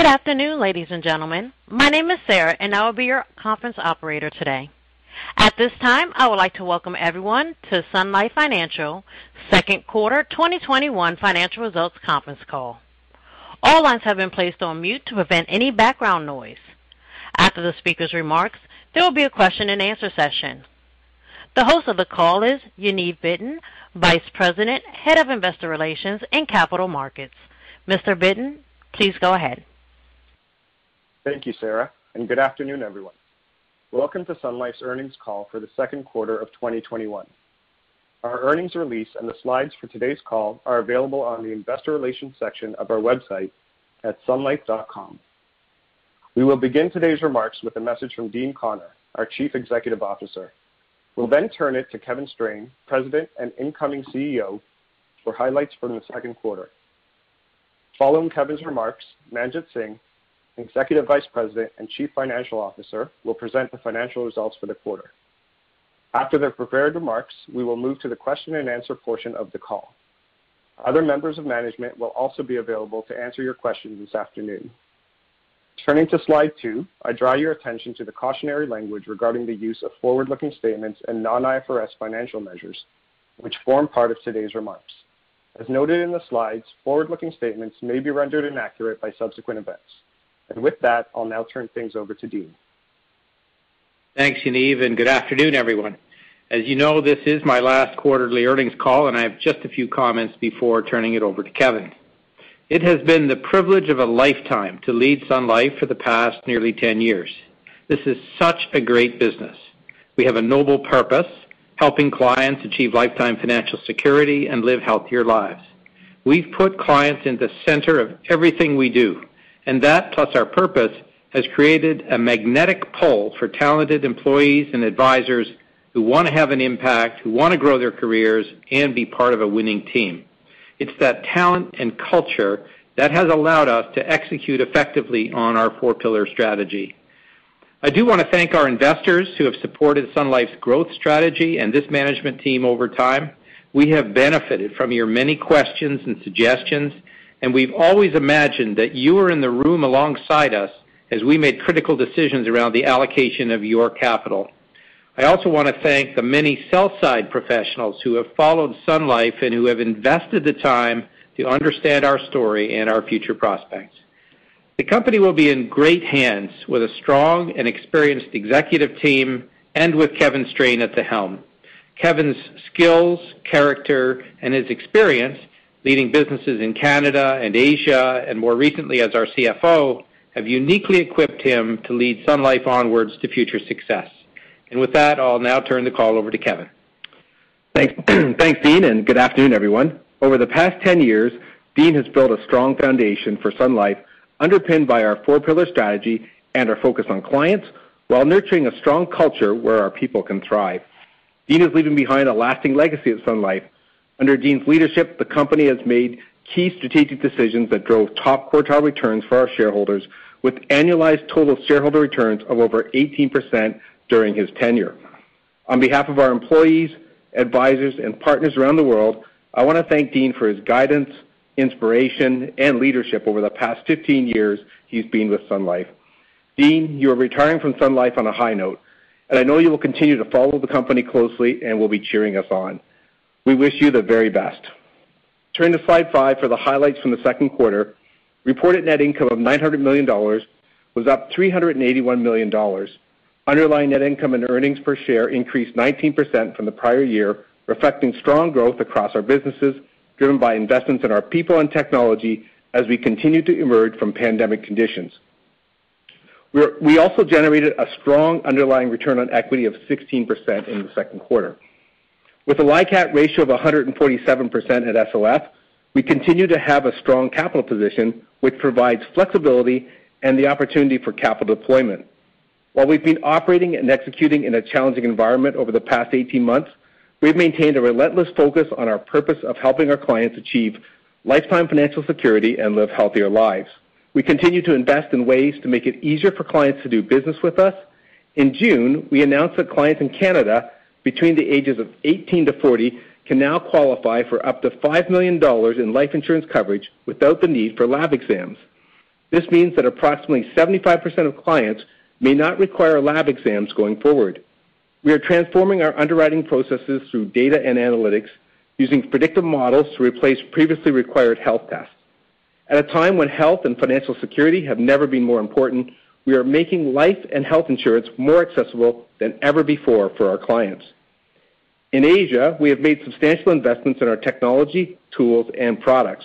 Good afternoon, ladies and gentlemen. My name is Sarah, and I will be your conference operator today. At this time, I would like to welcome everyone to Sun Life Financial second quarter 2021 financial results conference call. All lines have been placed on mute to prevent any background noise. After the speaker's remarks, there will be a question-and-answer session. The host of the call is Yaniv Bitton, Vice President, Head of Investor Relations and Capital Markets. Mr. Bitton, please go ahead. Thank you, Sarah, and good afternoon, everyone. Welcome to Sun Life's earnings call for the second quarter of 2021. Our earnings release and the slides for today's call are available on the investor relations section of our website at sunlife.com. We will begin today's remarks with a message from Dean Connor, our Chief Executive Officer. We'll then turn it to Kevin Strain, President and incoming CEO, for highlights from the second quarter. Following Kevin's remarks, Manjit Singh, Executive Vice President and Chief Financial Officer, will present the financial results for the quarter. After their prepared remarks, we will move to the question-and-answer portion of the call. Other members of management will also be available to answer your questions this afternoon. Turning to slide two, I draw your attention to the cautionary language regarding the use of forward-looking statements and non-IFRS financial measures, which form part of today's remarks. As noted in the slides, forward-looking statements may be rendered inaccurate by subsequent events. With that, I'll now turn things over to Dean. Thanks, Yaniv, and good afternoon, everyone. As you know, this is my last quarterly earnings call, and I have just a few comments before turning it over to Kevin. It has been the privilege of a lifetime to lead Sun Life for the past nearly 10 years. This is such a great business. We have a noble purpose, helping clients achieve lifetime financial security and live healthier lives. We've put clients in the center of everything we do, and that, plus our purpose, has created a magnetic pull for talented employees and advisors who want to have an impact, who want to grow their careers, and be part of a winning team. It's that talent and culture that has allowed us to execute effectively on our four-pillar strategy. I do want to thank our investors who have supported Sun Life's growth strategy and this management team over time. We have benefited from your many questions and suggestions, and we've always imagined that you were in the room alongside us as we made critical decisions around the allocation of your capital. I also want to thank the many sell-side professionals who have followed Sun Life and who have invested the time to understand our story and our future prospects. The company will be in great hands with a strong and experienced executive team and with Kevin Strain at the helm. Kevin's skills, character, and his experience leading businesses in Canada and Asia, and more recently as our CFO, have uniquely equipped him to lead Sun Life onwards to future success. And With that, I'll now turn the call over to Kevin. Thanks, Dean, and good afternoon, everyone. Over the past 10 years, Dean has built a strong foundation for Sun Life, underpinned by our four-pillar strategy and our focus on clients while nurturing a strong culture where our people can thrive. Dean is leaving behind a lasting legacy at Sun Life, under Dean's leadership, the company has made key strategic decisions that drove top quartile returns for our shareholders, with annualized total shareholder returns of over 18% during his tenure. On behalf of our employees, advisors, and partners around the world, I want to thank Dean for his guidance, inspiration, and leadership over the past 15 years he's been with Sun Life. Dean, you are retiring from Sun Life on a high note, and I know you will continue to follow the company closely and will be cheering us on. We wish you the very best. Turn to slide five for the highlights from the second quarter. Reported net income of 900 million dollars was up 381 million dollars. Underlying net income and earnings per share increased 19% from the prior year, reflecting strong growth across our businesses, driven by investments in our people and technology as we continue to emerge from pandemic conditions. We also generated a strong underlying return on equity of 16% in the second quarter. With a LICAT ratio of 147% at SLF, we continue to have a strong capital position, which provides flexibility and the opportunity for capital deployment. While we've been operating and executing in a challenging environment over the past 18 months, we've maintained a relentless focus on our purpose of helping our clients achieve lifetime financial security and live healthier lives. We continue to invest in ways to make it easier for clients to do business with us. In June, we announced that clients in Canada between the ages of 18 to 40 can now qualify for up to $5 million in life insurance coverage without the need for lab exams. This means that approximately 75% of clients may not require lab exams going forward. We are transforming our underwriting processes through data and analytics using predictive models to replace previously required health tests. At a time when health and financial security have never been more important, we are making life and health insurance more accessible than ever before for our clients. In Asia, we have made substantial investments in our technology, tools, and products.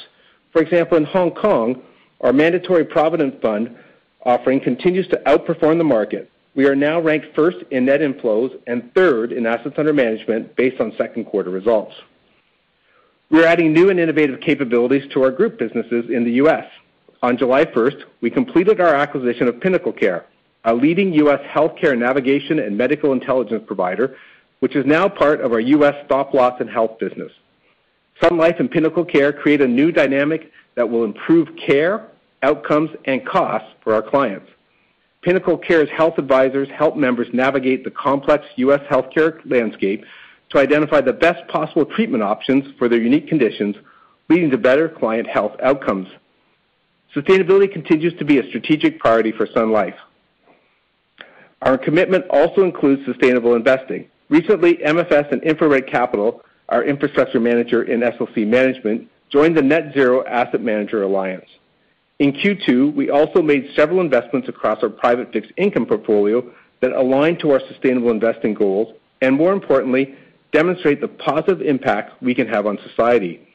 For example, in Hong Kong, our mandatory provident fund offering continues to outperform the market. We are now ranked first in net inflows and third in assets under management based on second quarter results. We are adding new and innovative capabilities to our group businesses in the U.S. On July 1st, we completed our acquisition of PinnacleCare, a leading U.S. healthcare navigation and medical intelligence provider, which is now part of our U.S. stop-loss and health business. Sun Life and PinnacleCare create a new dynamic that will improve care, outcomes, and costs for our clients. PinnacleCare's health advisors help members navigate the complex U.S. healthcare landscape to identify the best possible treatment options for their unique conditions, leading to better client health outcomes. Sustainability continues to be a strategic priority for Sun Life. Our commitment also includes sustainable investing. Recently, MFS and InfraRed Capital, our infrastructure manager in SLC Management, joined the Net Zero Asset Manager Alliance. In Q2, we also made several investments across our private fixed income portfolio that align to our sustainable investing goals, and more importantly, demonstrate the positive impact we can have on society.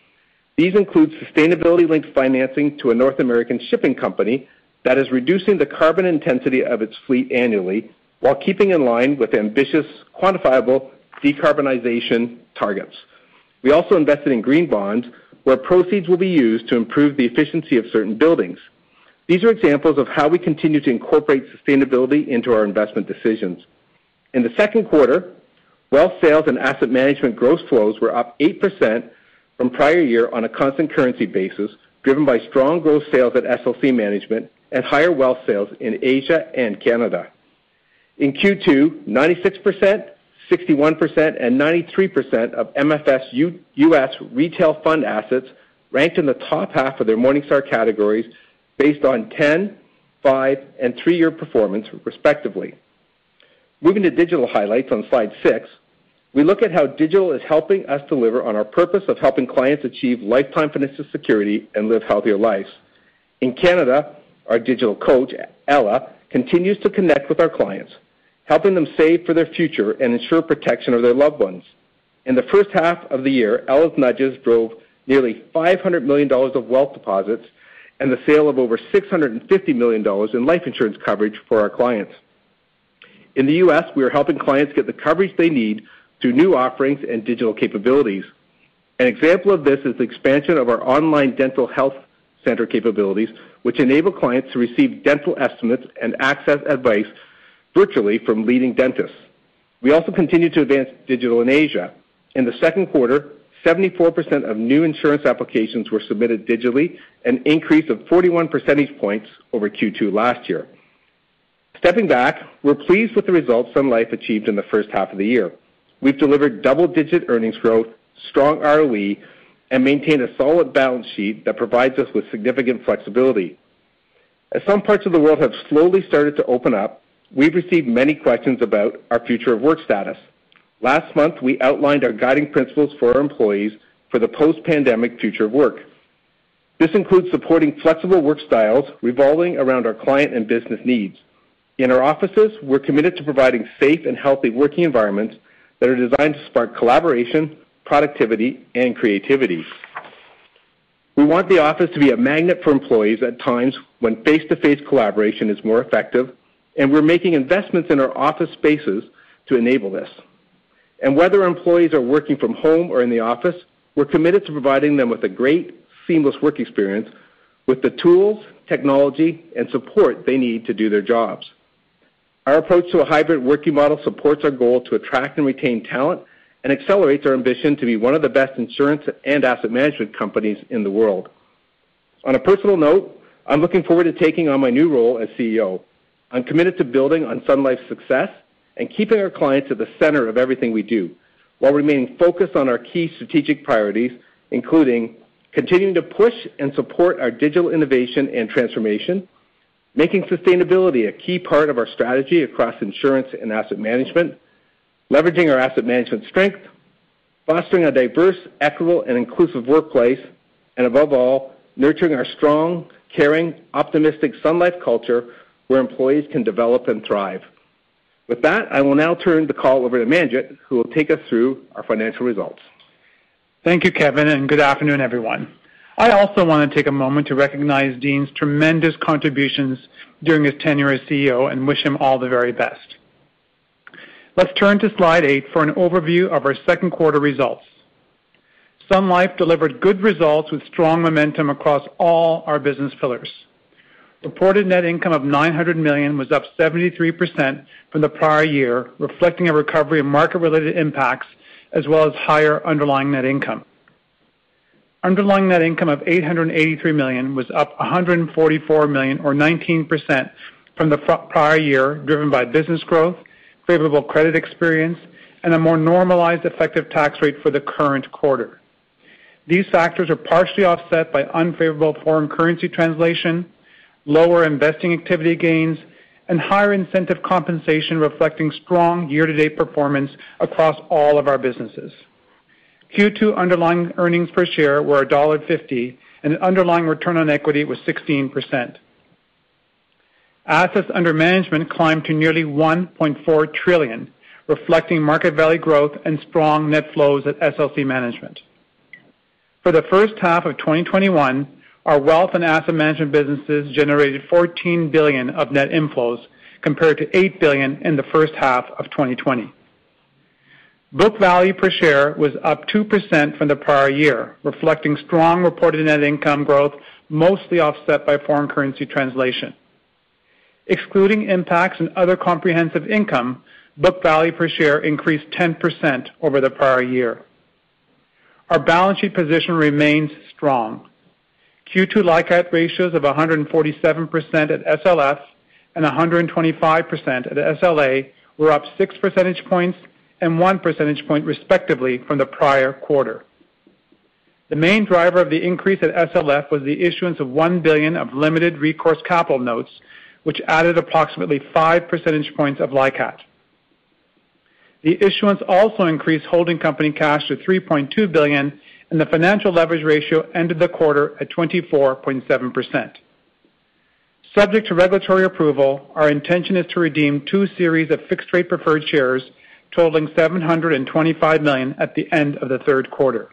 These include sustainability-linked financing to a North American shipping company that is reducing the carbon intensity of its fleet annually while keeping in line with ambitious, quantifiable decarbonization targets. We also invested in green bonds, where proceeds will be used to improve the efficiency of certain buildings. These are examples of how we continue to incorporate sustainability into our investment decisions. In the second quarter, wealth sales and asset management gross flows were up 8% from prior year on a constant currency basis, driven by strong gross sales at SLC Management and higher wealth sales in Asia and Canada. In Q2, 96%, 61%, and 93% of MFS U.S. retail fund assets ranked in the top half of their Morningstar categories based on 10, five, and three-year performance, respectively. Moving to digital highlights on slide six, we look at how digital is helping us deliver on our purpose of helping clients achieve lifetime financial security and live healthier lives. In Canada, our digital coach, Ella, continues to connect with our clients helping them save for their future and ensure protection of their loved ones. In the first half of the year, Ella's nudges drove nearly $500 million of wealth deposits and the sale of over $650 million in life insurance coverage for our clients. In the U.S., we are helping clients get the coverage they need through new offerings and digital capabilities. An example of this is the expansion of our online dental health center capabilities, which enable clients to receive dental estimates and access advice virtually from leading dentists. We also continue to advance digital in Asia. In the second quarter, 74% of new insurance applications were submitted digitally, an increase of 41 percentage points over Q2 last year. Stepping back, we're pleased with the results Sun Life achieved in the first half of the year. We've delivered double-digit earnings growth, strong ROE, and maintained a solid balance sheet that provides us with significant flexibility. As some parts of the world have slowly started to open up, we've received many questions about our future of work status. Last month, we outlined our guiding principles for our employees for the post-pandemic future of work. This includes supporting flexible work styles revolving around our client and business needs. In our offices, we're committed to providing safe and healthy working environments that are designed to spark collaboration, productivity, and creativity. We want the office to be a magnet for employees at times when face-to-face collaboration is more effective and we're making investments in our office spaces to enable this. And whether employees are working from home or in the office, we're committed to providing them with a great, seamless work experience with the tools, technology, and support they need to do their jobs. Our approach to a hybrid working model supports our goal to attract and retain talent and accelerates our ambition to be one of the best insurance and asset management companies in the world. On a personal note, I'm looking forward to taking on my new role as CEO. I'm committed to building on Sun Life's success and keeping our clients at the center of everything we do, while remaining focused on our key strategic priorities, including continuing to push and support our digital innovation and transformation, making sustainability a key part of our strategy across insurance and asset management, leveraging our asset management strength, fostering a diverse, equitable, and inclusive workplace, and above all, nurturing our strong, caring, optimistic Sun Life culture where employees can develop and thrive. With that, I will now turn the call over to Manjit, who will take us through our financial results. Thank you, Kevin, and good afternoon, everyone. I also want to take a moment to recognize Dean's tremendous contributions during his tenure as CEO and wish him all the very best. Let's turn to slide eight for an overview of our second quarter results. Sun Life delivered good results with strong momentum across all our business pillars. Reported net income of 900 million was up 73% from the prior year, reflecting a recovery in market-related impacts as well as higher underlying net income. Underlying net income of 883 million was up 144 million or 19% from the prior year, driven by business growth, favorable credit experience, and a more normalized effective tax rate for the current quarter. These factors are partially offset by unfavorable foreign currency translation, lower investing activity gains, and higher incentive compensation reflecting strong year-to-date performance across all of our businesses. Q2 underlying earnings per share were 1.50, and underlying return on equity was 16%. Assets under management climbed to nearly 1.4 trillion, reflecting market value growth and strong net flows at SLC Management. For the first half of 2021, our wealth and asset management businesses generated 14 billion of net inflows, compared to 8 billion in the first half of 2020. Book value per share was up 2% from the prior year, reflecting strong reported net income growth, mostly offset by foreign currency translation. Excluding impacts and other comprehensive income, book value per share increased 10% over the prior year. Our balance sheet position remains strong. Q2 LICAT ratios of 147% at SLF and 125% at SLA were up six percentage points and one percentage point respectively from the prior quarter. The main driver of the increase at SLF was the issuance of 1 billion of limited recourse capital notes, which added approximately five percentage points of LICAT. The issuance also increased holding company cash to 3.2 billion, and the financial leverage ratio ended the quarter at 24.7%. Subject to regulatory approval, our intention is to redeem two series of fixed-rate preferred shares totaling 725 million at the end of the third quarter.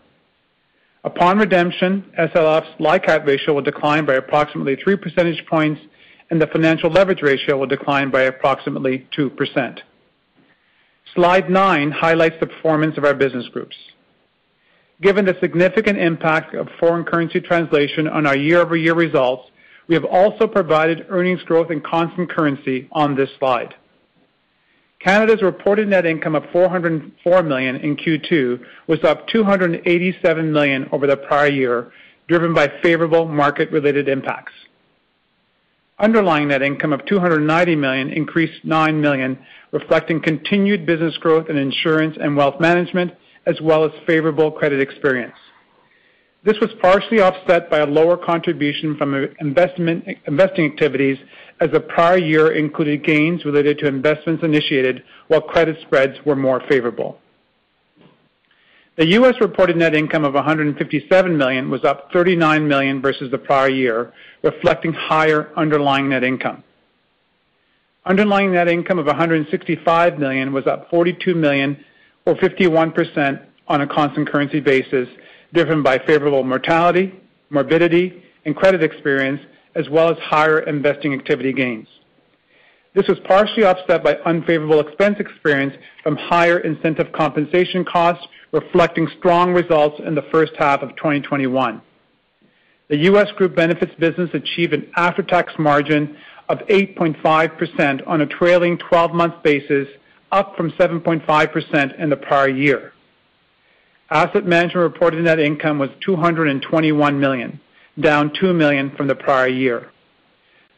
Upon redemption, SLF's LICAT ratio will decline by approximately three percentage points, and the financial leverage ratio will decline by approximately 2%. Slide nine highlights the performance of our business groups. Given the significant impact of foreign currency translation on our year-over-year results, we have also provided earnings growth in constant currency on this slide. Canada's reported net income of 404 million in Q2 was up 287 million over the prior year, driven by favorable market-related impacts. Underlying net income of 290 million increased 9 million, reflecting continued business growth in insurance and wealth management, as well as favorable credit experience. This was partially offset by a lower contribution from investment investing activities as the prior year included gains related to investments initiated while credit spreads were more favorable. The U.S. reported net income of 157 million was up 39 million versus the prior year, reflecting higher underlying net income. Underlying net income of 165 million was up 42 million or 51% on a constant currency basis, driven by favorable mortality, morbidity, and credit experience, as well as higher investing activity gains. This was partially offset by unfavorable expense experience from higher incentive compensation costs, reflecting strong results in the first half of 2021. The U.S. Group Benefits business achieved an after-tax margin of 8.5% on a trailing 12-month basis, up from 7.5% in the prior year. Asset Management reported net income was 221 million, down 2 million from the prior year.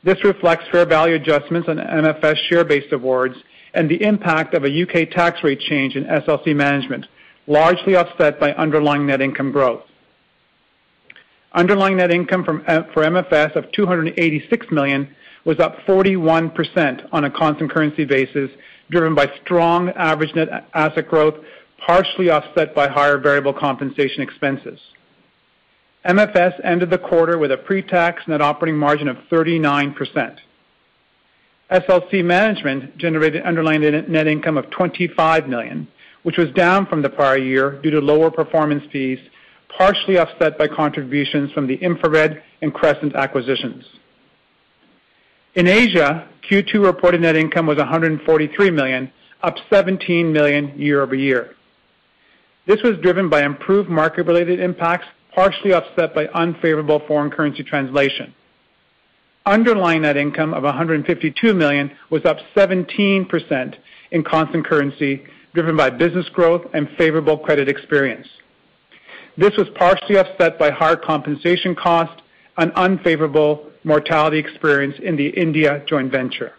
This reflects fair value adjustments on MFS share-based awards and the impact of a U.K. tax rate change in SLC Management, largely offset by underlying net income growth. Underlying net income uh, for MFS of 286 million was up 41% on a constant currency basis, driven by strong average net asset growth, partially offset by higher variable compensation expenses. MFS ended the quarter with a pre-tax net operating margin of 39%. SLC Management generated underlying net income of 25 million, which was down from the prior year due to lower performance fees, partially offset by contributions from the InfraRed and Crescent acquisitions. In Asia, Q2 reported net income was 143 million, up 17 million year-over-year. This was driven by improved market-related impacts, partially offset by unfavorable foreign currency translation. Underlying net income of 152 million was up 17% in constant currency, driven by business growth and favorable credit experience. This was partially offset by higher compensation cost and unfavorable mortality experience in the India joint venture.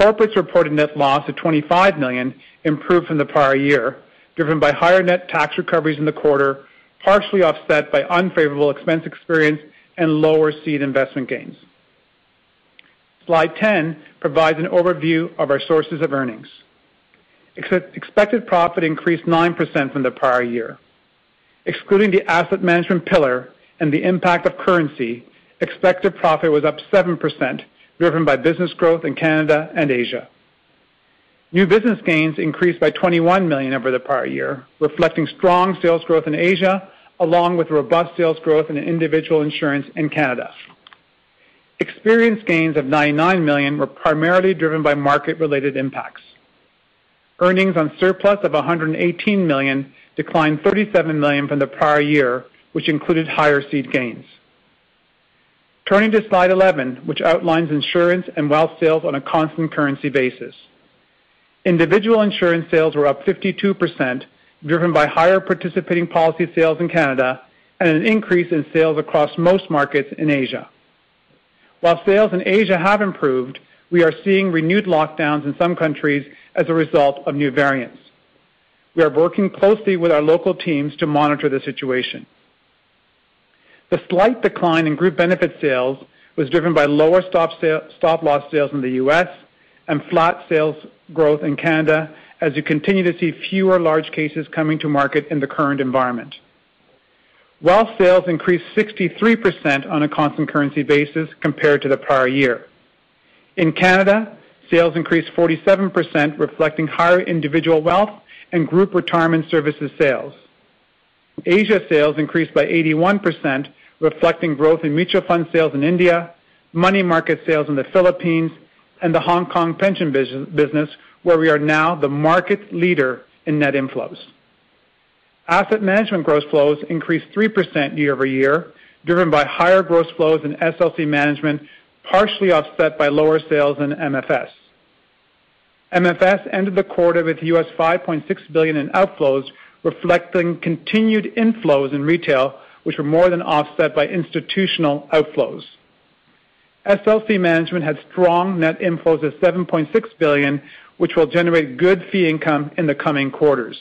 Corporates reported net loss of 25 million, improved from the prior year, driven by higher net tax recoveries in the quarter, partially offset by unfavorable expense experience and lower seed investment gains. Slide 10 provides an overview of our sources of earnings. Expected profit increased 9% from the prior year. Excluding the asset management pillar and the impact of currency, expected profit was up 7%, driven by business growth in Canada and Asia. New business gains increased by 21 million over the prior year, reflecting strong sales growth in Asia, along with robust sales growth in individual insurance in Canada. Experience gains of 99 million were primarily driven by market-related impacts. Earnings on surplus of 118 million declined 37 million from the prior year, which included higher seed gains. Turning to slide 11, which outlines insurance and wealth sales on a constant currency basis. Individual insurance sales were up 52%, driven by higher participating policy sales in Canada and an increase in sales across most markets in Asia. While sales in Asia have improved, we are seeing renewed lockdowns in some countries as a result of new variants. We are working closely with our local teams to monitor the situation. The slight decline in group benefit sales was driven by lower stop-loss sales in the U.S. and flat sales growth in Canada as you continue to see fewer large cases coming to market in the current environment. Wealth sales increased 63% on a constant currency basis compared to the prior year. In Canada, sales increased 47%, reflecting higher individual wealth and group retirement services sales. Asia sales increased by 81%, reflecting growth in mutual fund sales in India, money market sales in the Philippines, and the Hong Kong pension business, where we are now the market leader in net inflows. Asset management gross flows increased 3% year-over-year, driven by higher gross flows in SLC Management, partially offset by lower sales in MFS. MFS ended the quarter with US 5.6 billion in outflows, reflecting continued inflows in retail, which were more than offset by institutional outflows. SLC Management had strong net inflows of 7.6 billion, which will generate good fee income in the coming quarters.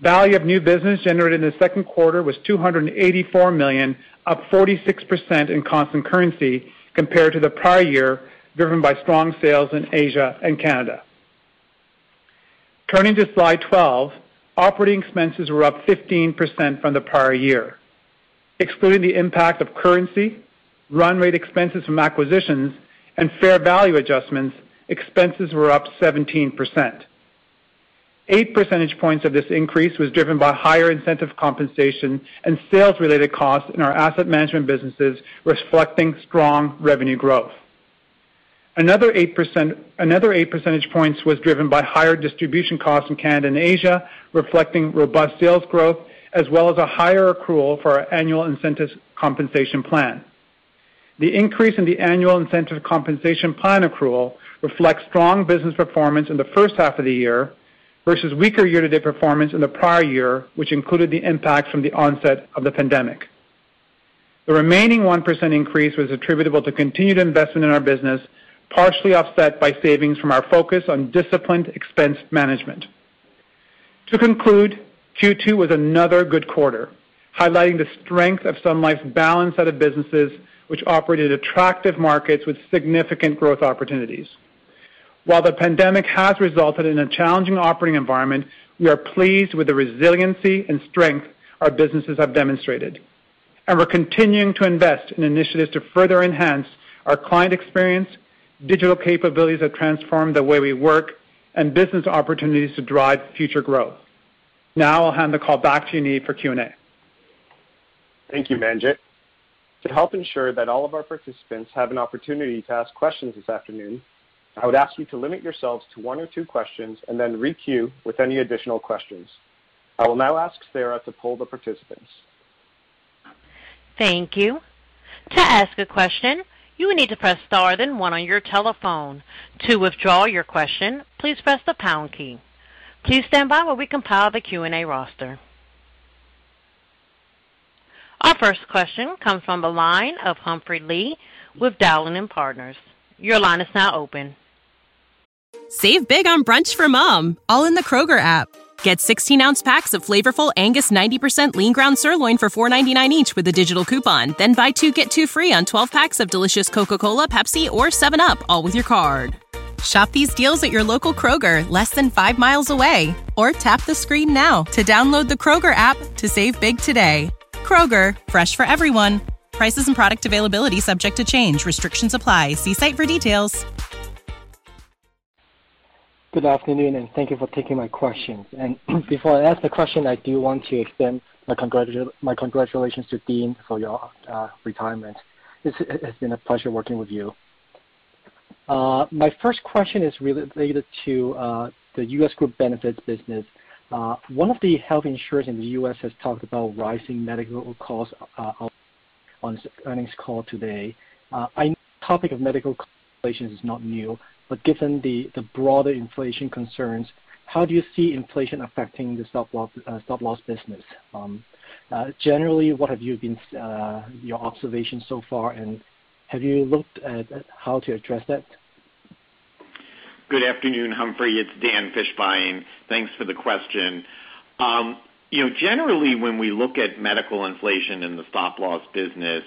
Value of new business generated in the second quarter was 284 million, up 46% in constant currency compared to the prior year, driven by strong sales in Asia and Canada. Turning to slide 12, operating expenses were up 15% from the prior year. Excluding the impact of currency, run rate expenses from acquisitions, and fair value adjustments, expenses were up 17%. Eight percentage points of this increase was driven by higher incentive compensation and sales-related costs in our asset management businesses, reflecting strong revenue growth. Another 8%, another 8 percentage points was driven by higher distribution costs in Canada and Asia, reflecting robust sales growth as well as a higher accrual for our annual incentive compensation plan. The increase in the annual incentive compensation plan accrual reflects strong business performance in the first half of the year versus weaker year-to-date performance in the prior year, which included the impact from the onset of the pandemic. The remaining 1% increase was attributable to continued investment in our business, partially offset by savings from our focus on disciplined expense management. To conclude, Q2 was another good quarter, highlighting the strength of Sun Life's balanced set of businesses which operate in attractive markets with significant growth opportunities. While the pandemic has resulted in a challenging operating environment, we are pleased with the resiliency and strength our businesses have demonstrated, and we're continuing to invest in initiatives to further enhance our client experience, digital capabilities that transform the way we work, and business opportunities to drive future growth. Now I'll hand the call back to you, Yaniv for Q&A. Thank you, Manjit. To help ensure that all of our participants have an opportunity to ask questions this afternoon, I would ask you to limit yourselves to one or two questions and then re-queue with any additional questions. I will now ask Sarah to poll the participants. Thank you. To ask a question, you will need to press star then one on your telephone. To withdraw your question, please press the pound key. Please stand by while we compile the Q&A roster. Our first question comes from the line of Humphrey Lee with Dowling & Partners. Your line is now open. Save big on brunch for mom, all in the Kroger app. Get 16-ounce packs of flavorful Angus 90% lean ground sirloin for $4.99 each with a digital coupon. Then buy two, get two free on 12 packs of delicious Coca-Cola, Pepsi, or 7-Up, all with your card. Shop these deals at your local Kroger, less than five miles away. Or tap the screen now to download the Kroger app to save big today. Kroger, fresh for everyone. Prices and product availability subject to change. Restrictions apply. See site for details. Good afternoon, and thank you for taking my questions. And before I ask the question, I do want to extend my congratulations to Dean for your uh, retirement. It has been a pleasure working with you. Uh, my first question is related to uh, the U.S. Group Benefits business. Uh, one of the health insurers in the U.S. has talked about rising medical costs uh, on its earnings call today. Uh, I know the topic of medical inflation is not new, but given the broader inflation concerns, how do you see inflation affecting the stop-loss uh, business? Um, generally, what have you been your observations so far, and have you looked at how to address that? Good afternoon, Humphrey. It's Dan Fishbein. Thanks for the question. Um, generally, when we look at medical inflation in the stop-loss business,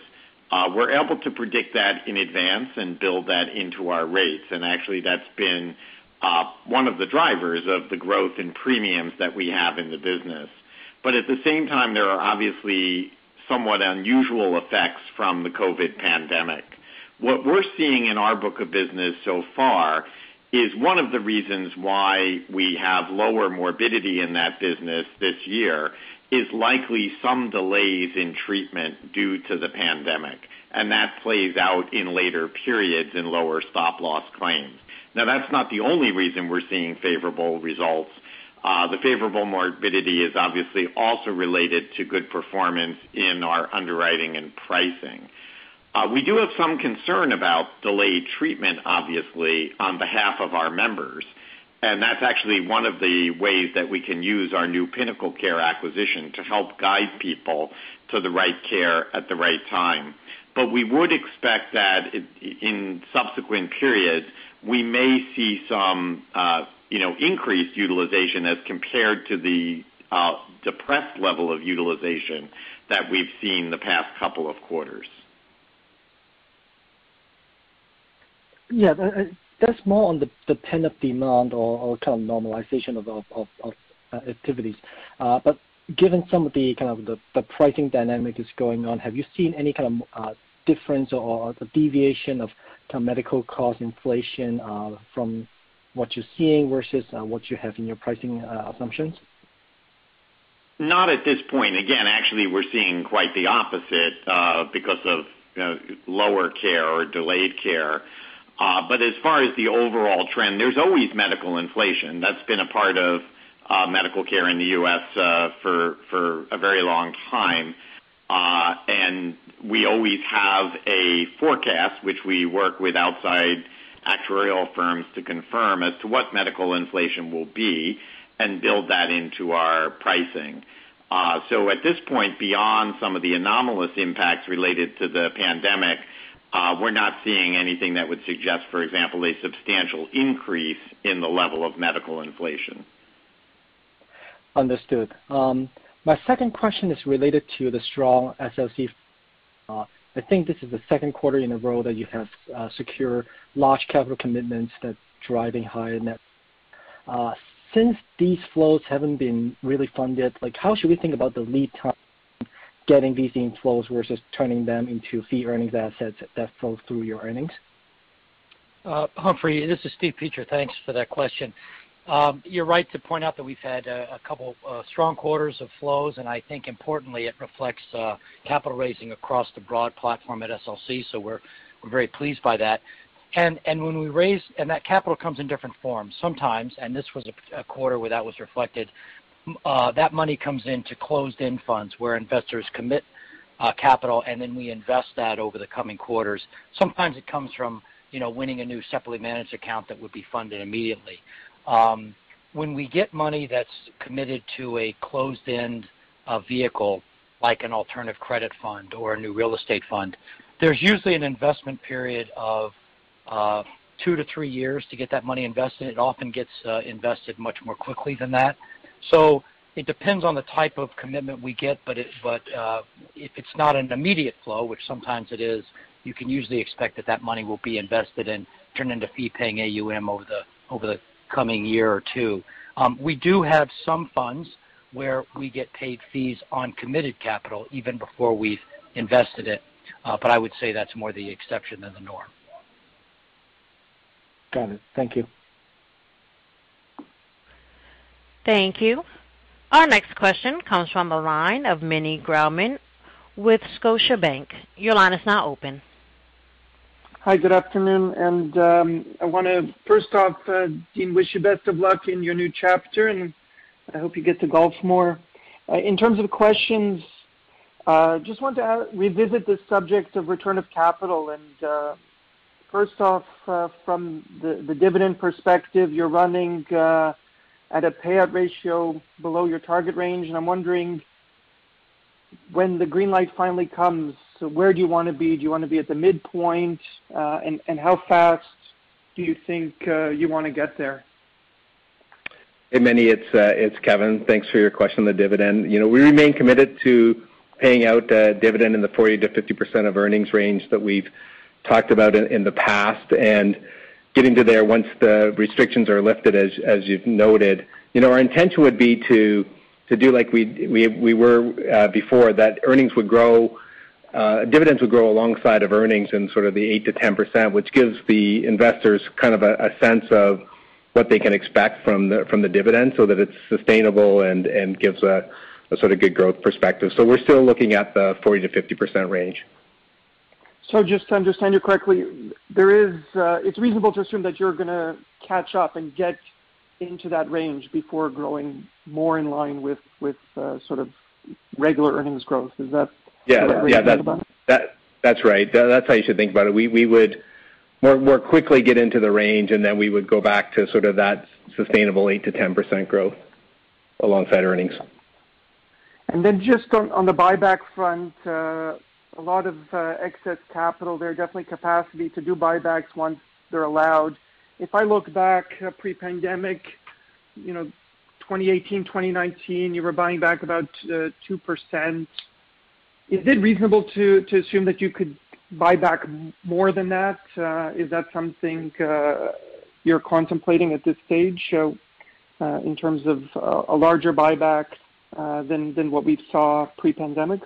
uh, we're able to predict that in advance and build that into our rates. And actually, that's been uh, one of the drivers of the growth in premiums that we have in the business. But at the same time, there are obviously somewhat unusual effects from the COVID pandemic. What we're seeing in our book of business so far is one of the reasons why we have lower morbidity in that business this year is likely some delays in treatment due to the pandemic, and that plays out in later periods in lower stop-loss claims. Now, that's not the only reason we're seeing favorable results. Uh, the favorable morbidity is obviously also related to good performance in our underwriting and pricing. We do have some concern about delayed treatment, obviously, on behalf of our members, and that's actually one of the ways that we can use our new PinnacleCare acquisition to help guide people to the right care at the right time. But we would expect that in subsequent periods, we may see some uh you know increased utilization as compared to the depressed level of utilization that we've seen the past couple of quarters. Yeah. Uh, uh, that's more on the pent-up demand or kind of normalization of uh, activities. Uh but given some of the kind of the pricing dynamic that's going on, have you seen any kind of difference or deviation of medical cost inflation from what you're seeing versus what you have in your pricing assumptions? Not at this point. Again, actually, we're seeing quite the opposite because of lower care or delayed care. As far as the overall trend, there's always medical inflation. That's been a part of uh medical care in the U.S. Uh for for a very long time. Uh and we always have a forecast, which we work with outside actuarial firms to confirm as to what medical inflation will be and build that into our pricing. Uh so at this point, beyond some of the anomalous impacts related to the pandemic, Uh, we're not seeing anything that would suggest, for example, a substantial increase in the level of medical inflation. Understood. Um, my second question is related to the strong SLC. Uh, I think this is the second quarter in a row that you have uh, secured large capital commitments that driving higher net. Since these flows haven't been really funded, like, how should we think about the lead time getting these inflows versus turning them into fee earnings assets that flow through your earnings? Uh, Humphrey, this is Steve Peacher. Thanks for that question. Um, you're right to point out that we've had a couple uh, strong quarters of flows, and I think importantly, it reflects uh, capital raising across the broad platform at SLC, so we're very pleased by that. And and when we raise and that capital comes in different forms. Sometimes, and this was a quarter where that was reflected, Uh, that money comes into closed-end funds where investors commit uh, capital, and then we invest that over the coming quarters. Sometimes it comes from you know winning a new separately managed account that would be funded immediately. Um, when we get money that's committed to a closed-end uh, vehicle, like an alternative credit fund or a new real estate fund, there's usually an investment period of two to three years to get that money invested. It often gets invested much more quickly than that. So it depends on the type of commitment we get, but if it's not an immediate flow, which sometimes it is, you can usually expect that that money will be invested and turn into fee-paying AUM over the coming year or two. We do have some funds where we get paid fees on committed capital even before we've invested it. Uh but I would say that's more the exception than the norm. Got it. Thank you. Thank you. Our next question comes from the line of Meny Grauman with Scotiabank. Your line is now open. Hi, good afternoon. And um I want to first off, uh, Dean, wish you best of luck in your new chapter, and I hope you get to golf more. Uh, in terms of questions, uh, just want to revisit the subject of return of capital. First off, from the dividend perspective, you're running at a payout ratio below your target range, and I'm wondering when the green light finally comes, where do you want to be? Do you want to be at the midpoint? Uh, and how fast do you think uh, you want to get there? Hey, Meny, uh, it's Kevin. Thanks for your question on the dividend. You know we remain committed to paying out a dividend in the 40%-50% of earnings range that we've talked about in the past, getting to there once the restrictions are lifted, as you've noted. You know, our intention would be to to do like we we we were uh, before, that earnings would grow, uh, dividends would grow alongside of earnings in sort of the 8%-10%, which gives the investors kind of a sense of what they can expect from the from the dividend so that it's sustainable and and gives a sort of good growth perspective. So we're still looking at the 40%-50% range. So just to understand you correctly, there is uh, it's reasonable to assume that you're going to catch up and get into that range before growing more in line with with uh, sort of regular earnings growth. Is that the right way to think about it? That's right. That's how you should think about it. We we would more more quickly get into the range, and then we would go back to sort of that sustainable 8%-10% growth alongside earnings. And then just on the buyback front, uh, a lot of uh, excess capital there, definitely capacity to do buybacks once they're allowed. If I look back uh, pre-pandemic, you know, 2018, 2019, you were buying back about uh, 2%. Is it reasonable to assume that you could buy back more than that? Is that something you're contemplating at this stage in terms of a larger buyback than than what we saw pre-pandemic?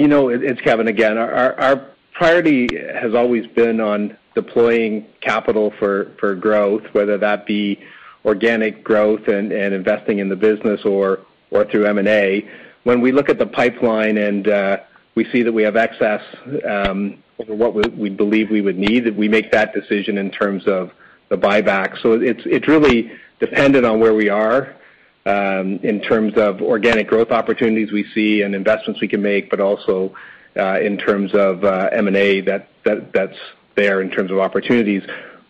You know, it's Kevin again. Our priority has always been on deploying capital for for growth, whether that be organic growth and investing in the business or or through M&A. When we look at the pipeline and uh, we see that we have excess um, over what we believe we would need, we make that decision in terms of the buyback. So It's, it's really dependent on where we are Um, in terms of organic growth opportunities we see and investments we can make, but also uh, in terms of uh, M&A that that that's there in terms of opportunities.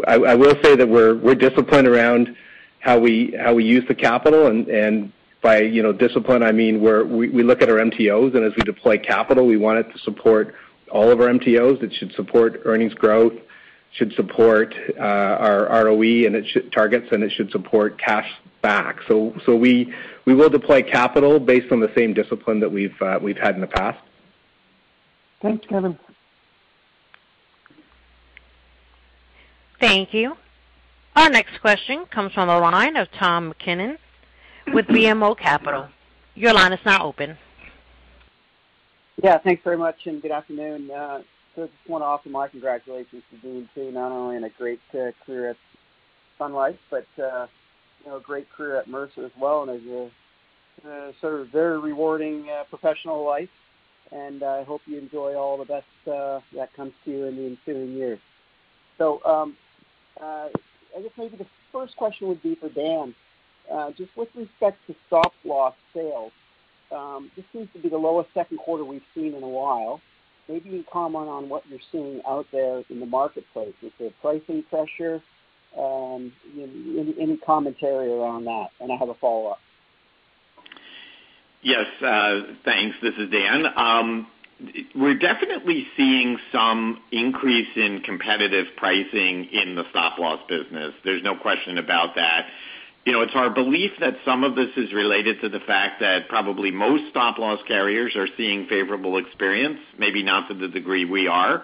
I will say that we're we're disciplined around how we how we use the capital, and by you know discipline, I mean we we look at our MTOs, and as we deploy capital, we want it to support all of our MTOs. It should support earnings growth, should support uh, our ROE targets, and it should support cash back. So, so we we will deploy capital based on the same discipline that uh, we've had in the past. Thanks, Kevin. Thank you. Our next question comes from the line of Tom MacKinnon with BMO Capital. Your line is now open. Yeah, thanks very much, and good afternoon. Uh, I just want to offer my congratulations to Dean, too, not only on a great uh, career at Sun Life, but a great career at Mercer as well, and a uh, sort of very rewarding uh, professional life. And I hope you enjoy all the best uh, that comes to you in the ensuing years. So um, I guess maybe the first question would be for Dan. Just with respect to stop-loss sales, um, this seems to be the lowest second quarter we've seen in a while. Maybe you can comment on what you're seeing out there in the marketplace. Is there pricing pressure? Any any commentary around that? And I have a follow-up. Yes. uh, Thanks. This is Dan. Um, We're definitely seeing some increase in competitive pricing in the stop-loss business. There's no question about that. You know, it's our belief that some of this is related to the fact that probably most stop-loss carriers are seeing favorable experience, maybe not to the degree we are,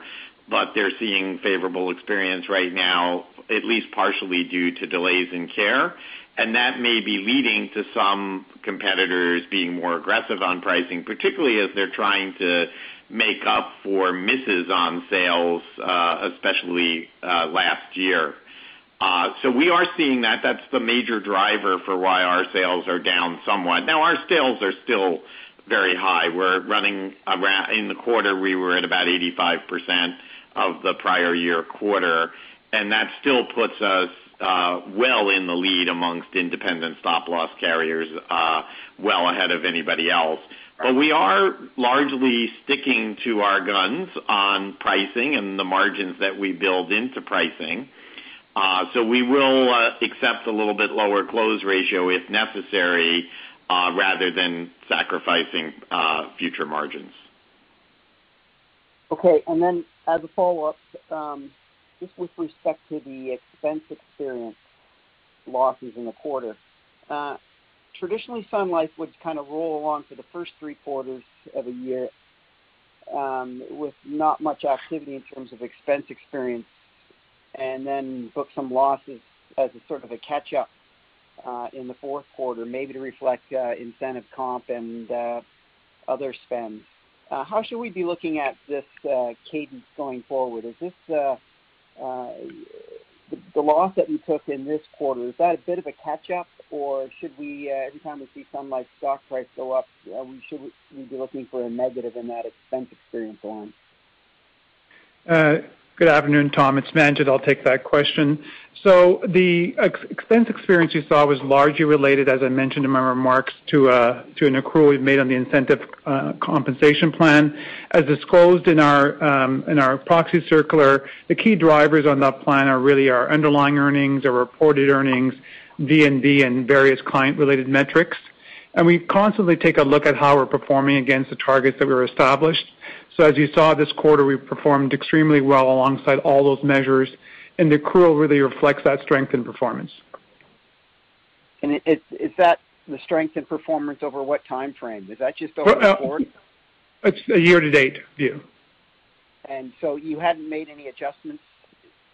but they're seeing favorable experience right now, at least partially due to delays in care. And that may be leading to some competitors being more aggressive on pricing, particularly as they're trying to make up for misses on sales, especially last year. Uh, so we are seeing that. That's the major driver for why our sales are down somewhat. Now, our sales are still very high. We're running around in the quarter, we were at about 85% of the prior year quarter, and that still puts us uh, well in the lead amongst independent stop-loss carriers, uh, well ahead of anybody else. But we are largely sticking to our guns on pricing and the margins that we build into pricing. Uh so we will uh, accept a little bit lower close ratio if necessary, rather than sacrificing future margins. Okay. Uh, as a follow-up, um, just with respect to the expense experience losses in the quarter. Uh, traditionally, Sun Life would kind of roll along for the first three quarters of a year um, with not much activity in terms of expense experience, and then book some losses as a sort of a catch-up uh, in the fourth quarter, maybe to reflect incentive comp and other spends. Uh, how should we be looking at this uh, cadence going forward? Is this uh, the loss that we took in this quarter, is that a bit of a catch-up, or should we, every time we see Sun Life stock price go up, we should we be looking for a negative in that expense experience line? Good afternoon, Tom. It's Manjit. I'll take that question. So The expense experience you saw was largely related, as I mentioned in my remarks, to an accrual we've made on the incentive compensation plan. As disclosed in our um, in our proxy circular, the key drivers on that plan are really our underlying earnings, our reported earnings, VNB, and various client-related metrics. And We constantly take a look at how we're performing against the targets that we were established. So as you saw this quarter, we performed extremely well alongside all those measures, and the accrual really reflects that strength in performance. And is that the strength in performance over what time frame? Is that just over the quarter? Uh, it's a year-to-date view. And so you hadn't made any adjustments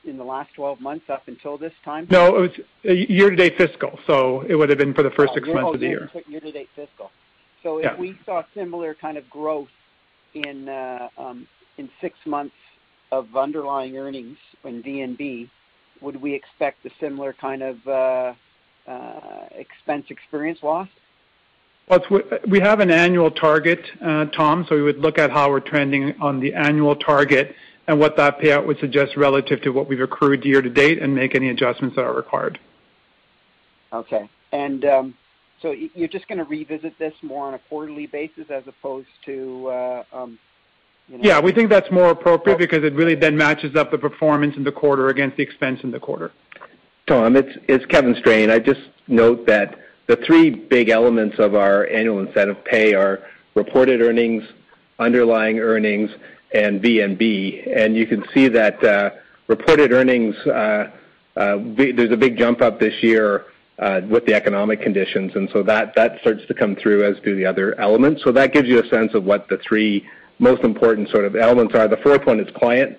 in the last 12 months up until this time? No, it was year-to-date fiscal, so it would've been for the first oh, six months of oh, the year. Year-to-date fiscal. Yeah. If we saw similar kind of growth Uh, um, in six months of underlying earnings in VNB, would we expect a similar kind of uh, uh, expense experience loss? We have an annual target, Tom, so we would look at how we're trending on the annual target and what that payout would suggest relative to what we've accrued year to date and make any adjustments that are required. Okay. Um, So you're just going to revisit this more on a quarterly basis as opposed to. Uh, um, yeah, we think that's more appropriate oh. because it really then matches up the performance in the quarter against the expense in the quarter. Tom, it's Kevin Strain. I'd just note that the three big elements of our annual incentive pay are reported earnings, underlying earnings, and VNB. And you can see that uh, reported earnings, uh, there's a big jump up this year with the economic conditions, and so that that starts to come through, as do the other elements. So That gives you a sense of what the three most important sort of elements are. The fourth one is client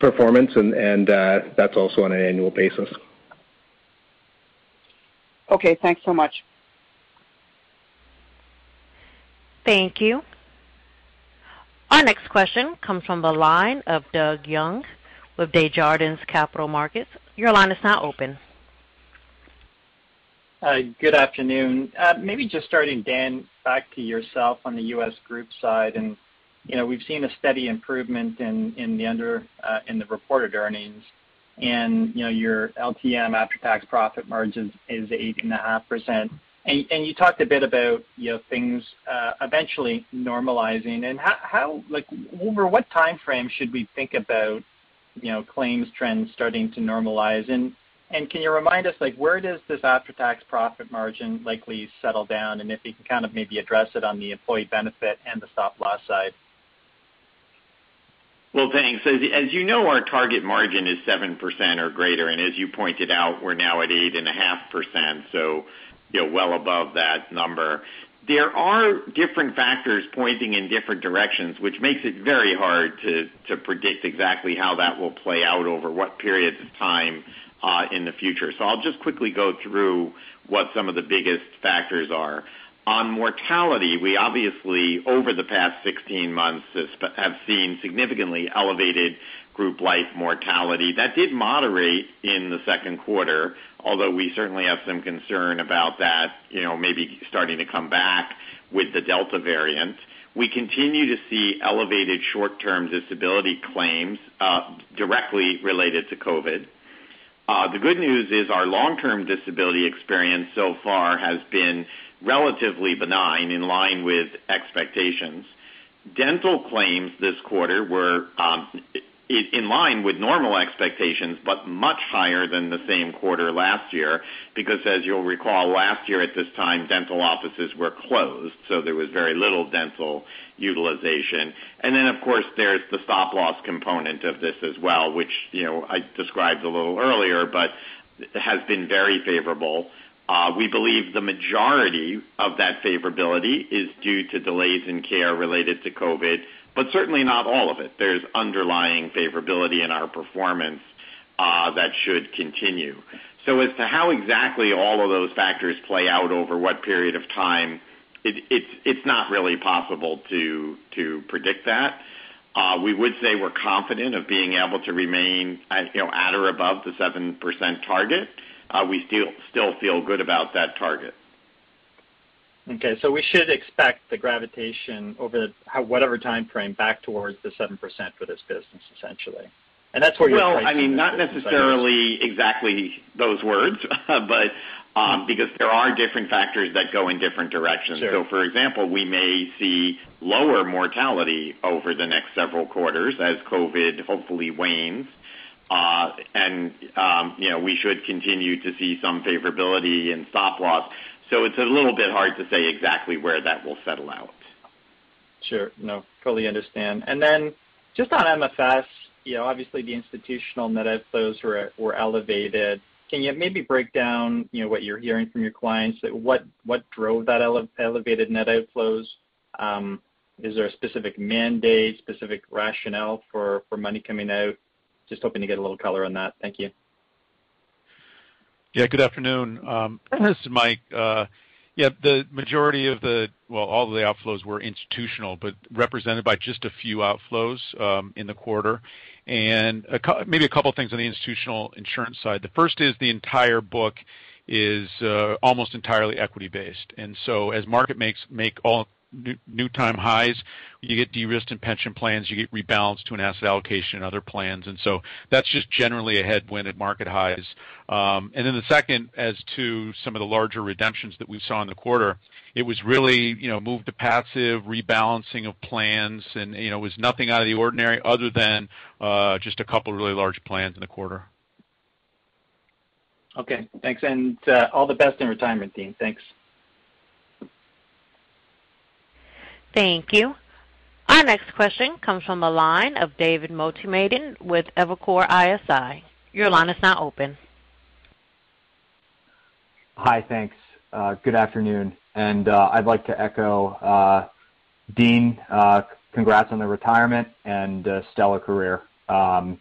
performance, and uh that's also on an annual basis. Okay, thanks so much. Thank you. Our next question comes from the line of Doug Young with Desjardins Capital Markets. Your line is now open. Uh, good afternoon. Uh, maybe just starting, Dan, back to yourself on the U.S. Group side. And you know, we've seen a steady improvement in the under uh in the reported earnings. And you know your LTM after-tax profit margin is 8.5%. And you talked a bit about you know, things uh, eventually normalizing. And how like over what timeframe should we think about you know, claims trends starting to normalize? And can you remind us, like, where does this after-tax profit margin likely settle down? And if you can kind of maybe address it on the employee benefit and the stop-loss side. Well, thanks. As you know, our target margin is 7% or greater, and as you pointed out, we're now at 8.5%, so you know, well above that number. There are different factors pointing in different directions, which makes it very hard to to predict exactly how that will play out over what periods of time Uh, in the future. So I'll just quickly go through what some of the biggest factors are. On mortality, we obviously, over the past 16 months, have seen significantly elevated group life mortality. That did moderate in the second quarter, although we certainly have some concern about that you know, maybe starting to come back with the Delta variant. We continue to see elevated short-term disability claims uh, directly related to COVID. Uh, the good news is our long-term disability experience so far has been relatively benign, in line with expectations. Dental claims this quarter were um, in line with normal expectations, but much higher than the same quarter last year, because as you'll recall, last year at this time, dental offices were closed, so there was very little dental utilization. And then, of course, there's the stop-loss component of this as well, which you know, I described a little earlier, but has been very favorable. Uh, we believe the majority of that favorability is due to delays in care related to COVID, but certainly not all of it. There's underlying favorability in our performance uh, that should continue. So as to how exactly all of those factors play out over what period of time, it it's it's not really possible to to predict that. Uh, we would say we're confident of being able to remain at you know, at or above the 7% target. Uh, we still still feel good about that target. Okay, so we should expect the gravitation over whatever timeframe back towards the 7% for this business, essentially. And that's where well, you're Well, I mean, not necessarily exactly those words, but because there are different factors that go in different directions. Sure. For example, we may see lower mortality over the next several quarters as COVID hopefully wanes. Uh, and, um, you know, we should continue to see some favorability in stop-loss. So it's a little bit hard to say exactly where that will settle out. Sure. No, fully understand. And then just on MFS, you know, obviously the institutional net outflows were elevated. Can you maybe break down you know what you're hearing from your clients? What what drove that elevated net outflows? Um, is there a specific mandate, specific rationale for money coming out? Just hoping to get a little color on that. Thank you. Yeah, good afternoon. Um, this is Mike. Uh, yeah, the majority of the, well, all of the outflows were institutional, but represented by just a few outflows um, in the quarter. And maybe a couple things on the institutional insurance side. The first is the entire book is uh, almost entirely equity-based. And so as market new time highs. You get de-risked in pension plans, you get rebalanced to an asset allocation in other plans. And so that's just generally a headwind at market highs. Um, and then the second, as to some of the larger redemptions that we saw in the quarter, it was really you know, move to passive rebalancing of plans, and you know, it was nothing out of the ordinary other than uh, just a couple really large plans in the quarter. Okay, thanks. And uh, all the best in retirement, Dean. Thanks. Thank you. Our next question comes from the line of David Motemaden with Evercore ISI. Your line is now open. Hi, thanks. Uh, good afternoon. And uh I'd like to echo uh, Dean, uh, congrats on the retirement and stellar career. Um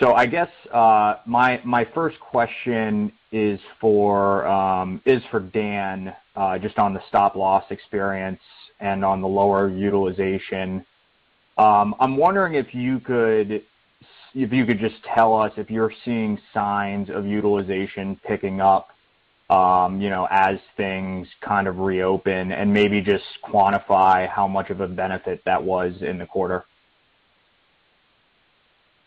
so I guess my first question is for um, Dan, just on the stop-loss experience and on the lower utilization. Um, I'm wondering if you could if you could just tell us if you're seeing signs of utilization picking up um, you know, as things kind of reopen, and maybe just quantify how much of a benefit that was in the quarter.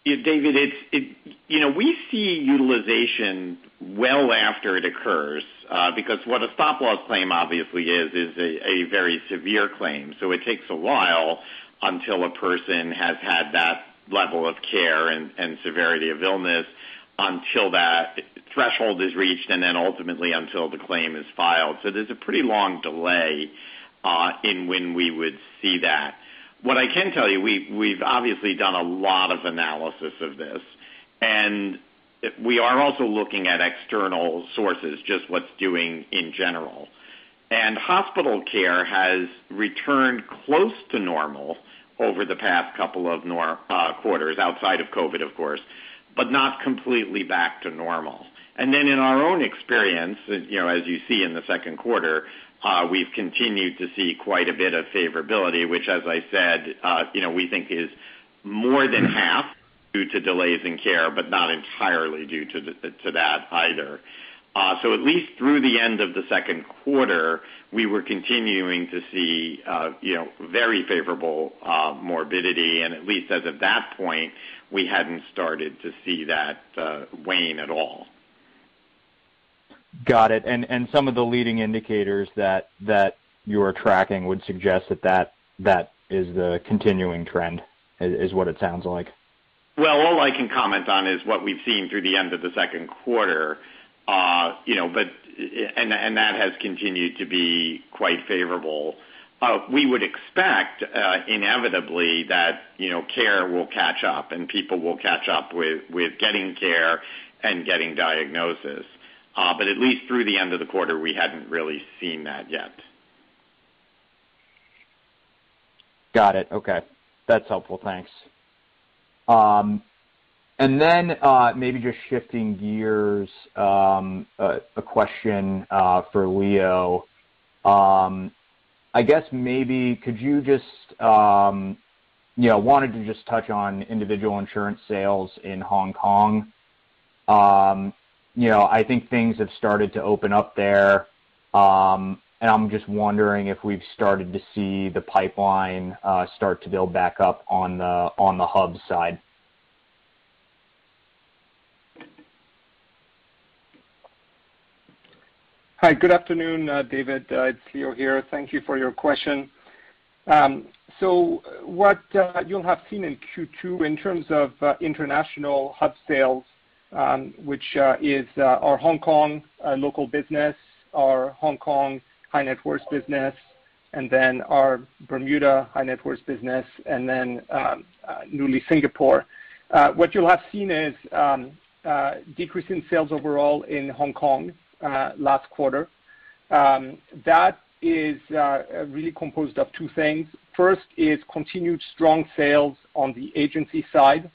David, it's it you know, we see utilization well after it occurs, uh, because what a stop-loss claim obviously is is a a very severe claim. So it takes a while until a person has had that level of care and severity of illness until that threshold is reached, and then ultimately until the claim is filed. So there's a pretty long delay uh in when we would see that. What I can tell you, we've obviously done a lot of analysis of this, and we are also looking at external sources, just what's doing in general. And hospital care has returned close to normal over the past couple of quarters, outside of COVID, of course, but not completely back to normal. And then in our own experience, uh you know, as you see in the second quarter, we've continued to see quite a bit of favorability, which as I said, uh you know, we think is more than half due to delays in care, but not entirely due to that either. Uh so at least through the end of the second quarter, we were continuing to see uh you know very favorable uh morbidity, and at least as of that point, we hadn't started to see that uh wane at all. Got it. And some of the leading indicators that you are tracking would suggest that that is the continuing trend, is what it sounds like. Well, all I can comment on is what we've seen through the end of the second quarter. Uh, you know, but and that has continued to be quite favorable. Uh, we would expect, uh, inevitably, that care will catch up, and people will catch up with getting care and getting diagnosis. But at least through the end of the quarter, we hadn't really seen that yet. Got it. Okay. That's helpful. Thanks. Um, and then uh, maybe just shifting gears, um, a question uh, for Leo. Um, I guess maybe could you just um you know wanted to just touch on individual insurance sales in Hong Kong. I think things have started to open up there. Um, and I'm just wondering if we've started to see the pipeline uh, start to build back up on the on the Hub side. Hi, good afternoon, uh, David. Uh, it's Leo here. Thank you for your question. Um, so what you'll have seen in Q2 in terms of international Hub sales, Um, which uh, is uh, our Hong Kong uh, local business, our Hong Kong high net worth business, and then our Bermuda high net worth business, and then um, newly Singapore. What you'll have seen is um, decrease in sales overall in Hong Kong last quarter. That is really composed of two things. First is continued strong sales on the agency side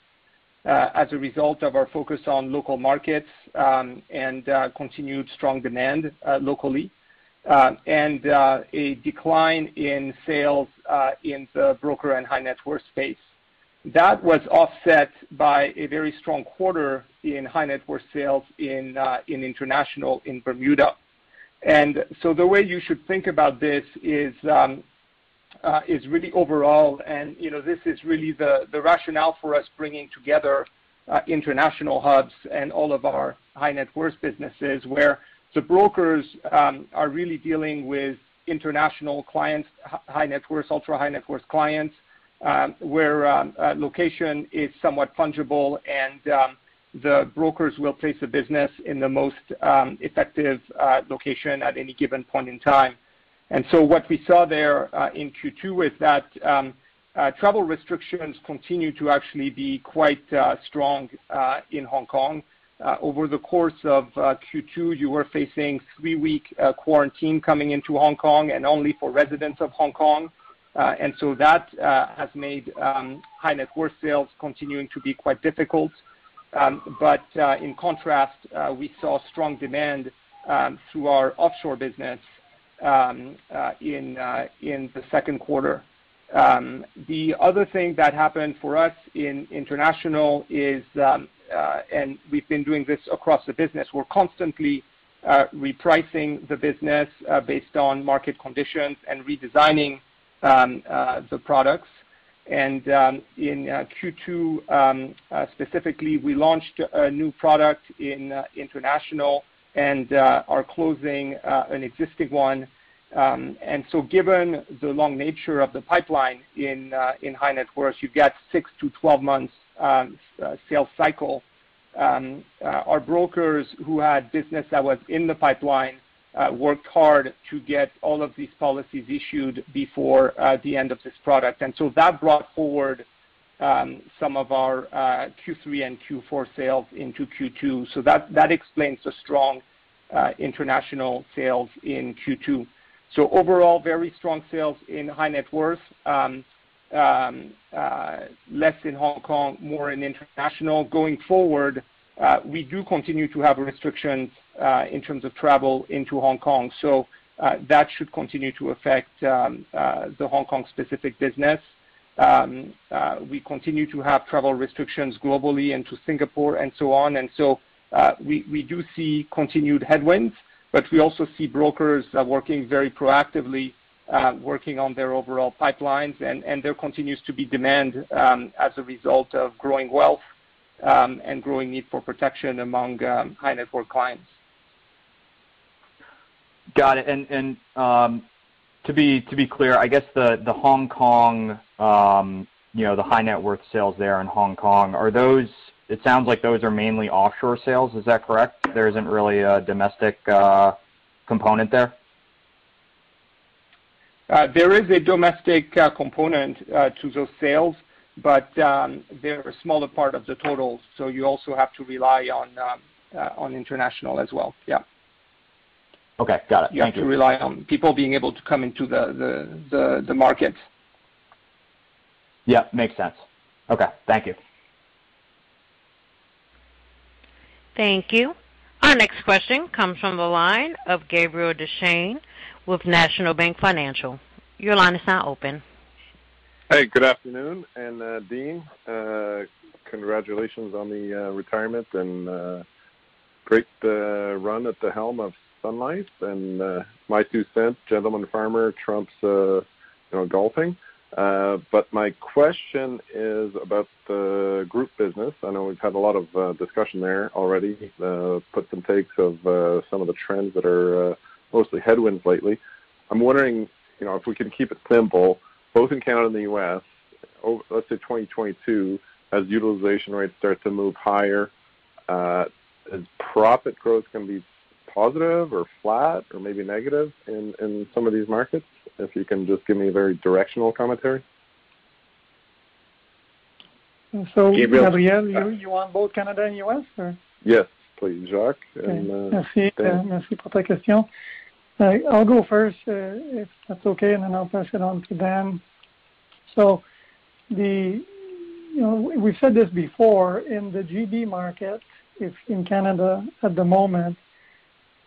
Uh, as a result of our focus on local markets um, and uh, continued strong demand uh, locally, and a decline in sales in the broker and high net worth space. That was offset by a very strong quarter in high net worth sales in in international in Bermuda. And so the way you should think about this is um, Uh, is really overall, and this is really the rationale for us bringing together uh, international hubs and all of our high net worth businesses, where the brokers um, are really dealing with international clients, high net worth, ultra-high net worth clients, um, where um, uh, location is somewhat fungible and the brokers will place the business in the most effective location at any given point in time. And so what we saw there uh, in Q2 is that um, uh, travel restrictions continue to actually be quite uh, strong in Hong Kong. Over the course of Q2, you were facing three-week quarantine coming into Hong Kong and only for residents of Hong Kong. Uh and so that has made um, high net worth sales continuing to be quite difficult. Um, but in contrast, we saw strong demand through our offshore business Um, uh, in uh in the second quarter. Um, the other thing that happened for us in international is, um, uh, and we've been doing this across the business, we're constantly uh, repricing the business based on market conditions and redesigning the products. And um in Q2, specifically, we launched a new product in international and uh, are closing uh, an existing one. Um and so given the long nature of the pipeline in uh, high net worth, you get six to twelve months um, sales cycle. Um, our brokers who had business that was in the pipeline worked hard to get all of these policies issued before the end of this product. And so that brought forward Um, some of our uh, Q3 and Q4 sales into Q2. That that explains the strong uh, international sales in Q2. Overall, very strong sales in high net worth. Um, um, uh, less in Hong Kong, more in international. Going forward, we do continue to have restrictions in terms of travel into Hong Kong. So uh that should continue to affect the Hong Kong specific business. Um, uh, we continue to have travel restrictions globally into Singapore and so on. And so uh we do see continued headwinds, but we also see brokers uh, working very proactively, uh, working on their overall pipelines, and there continues to be demand um, as a result of growing wealth um, and growing need for protection among high net worth clients. Got it. And to be clear, I guess the Hong Kong, Um, the high net worth sales there in Hong Kong, Are those? it sounds like those are mainly offshore sales. Is that correct? There isn't really a domestic uh, component there? Uh, there is a domestic uh, component to those sales, but um, they're a smaller part of the total, so you also have to rely on um, international as well. Yeah. Okay. Got it. Thank you. You have to rely on people being able to come into the market. Yeah, makes sense. Okay. Thank you. Thank you. Our next question comes from the line of Gabriel Dechaine with National Bank Financial. Your line is now open. Hey, good afternoon. And uh, Dean, uh, congratulations on the uh, retirement and great run at the helm of Sun Life. And My two cents, gentleman farmer trumps golfing. Uh, my question is about the group business. I know we've had a lot of uh, discussion there already, the puts and takes of some of the trends that are mostly headwinds lately. I'm wondering you know, if we can keep it simple, both in Canada and the U.S., oh, let's say 2022, as utilization rates start to move higher, is profit growth going to be positive or flat or maybe negative in some of these markets? If you can just give me a very directional commentary. So, Gabriel, you uh, want both Canada and U.S., or? Yes, please, Jacques. Uh, uh, merci pour ta question. I'll go first, if that's okay, and then I'll pass it on to Dan. So, we've said this before, in the GB market, in Canada at the moment,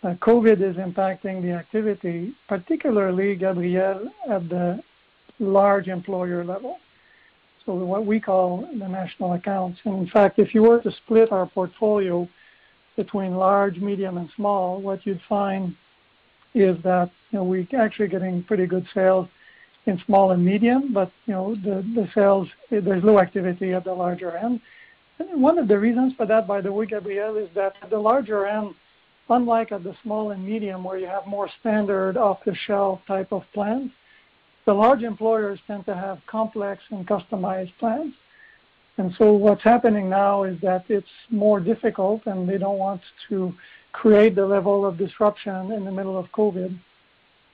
Uh, COVID is impacting the activity, particularly, Gabriel, at the large employer level. So what we call the national accounts. In fact, if you were to split our portfolio between large, medium, and small, what you'd find is that we're actually getting pretty good sales in small and medium, but you know the sales, there's low activity at the larger end. And one of the reasons for that, by the way, Gabriel, is that at the larger end, unlike at the small and medium, where you have more standard off-the-shelf type of plans, the large employers tend to have complex and customized plans. And so what's happening now is that it's more difficult, and they don't want to create the level of disruption in the middle of COVID.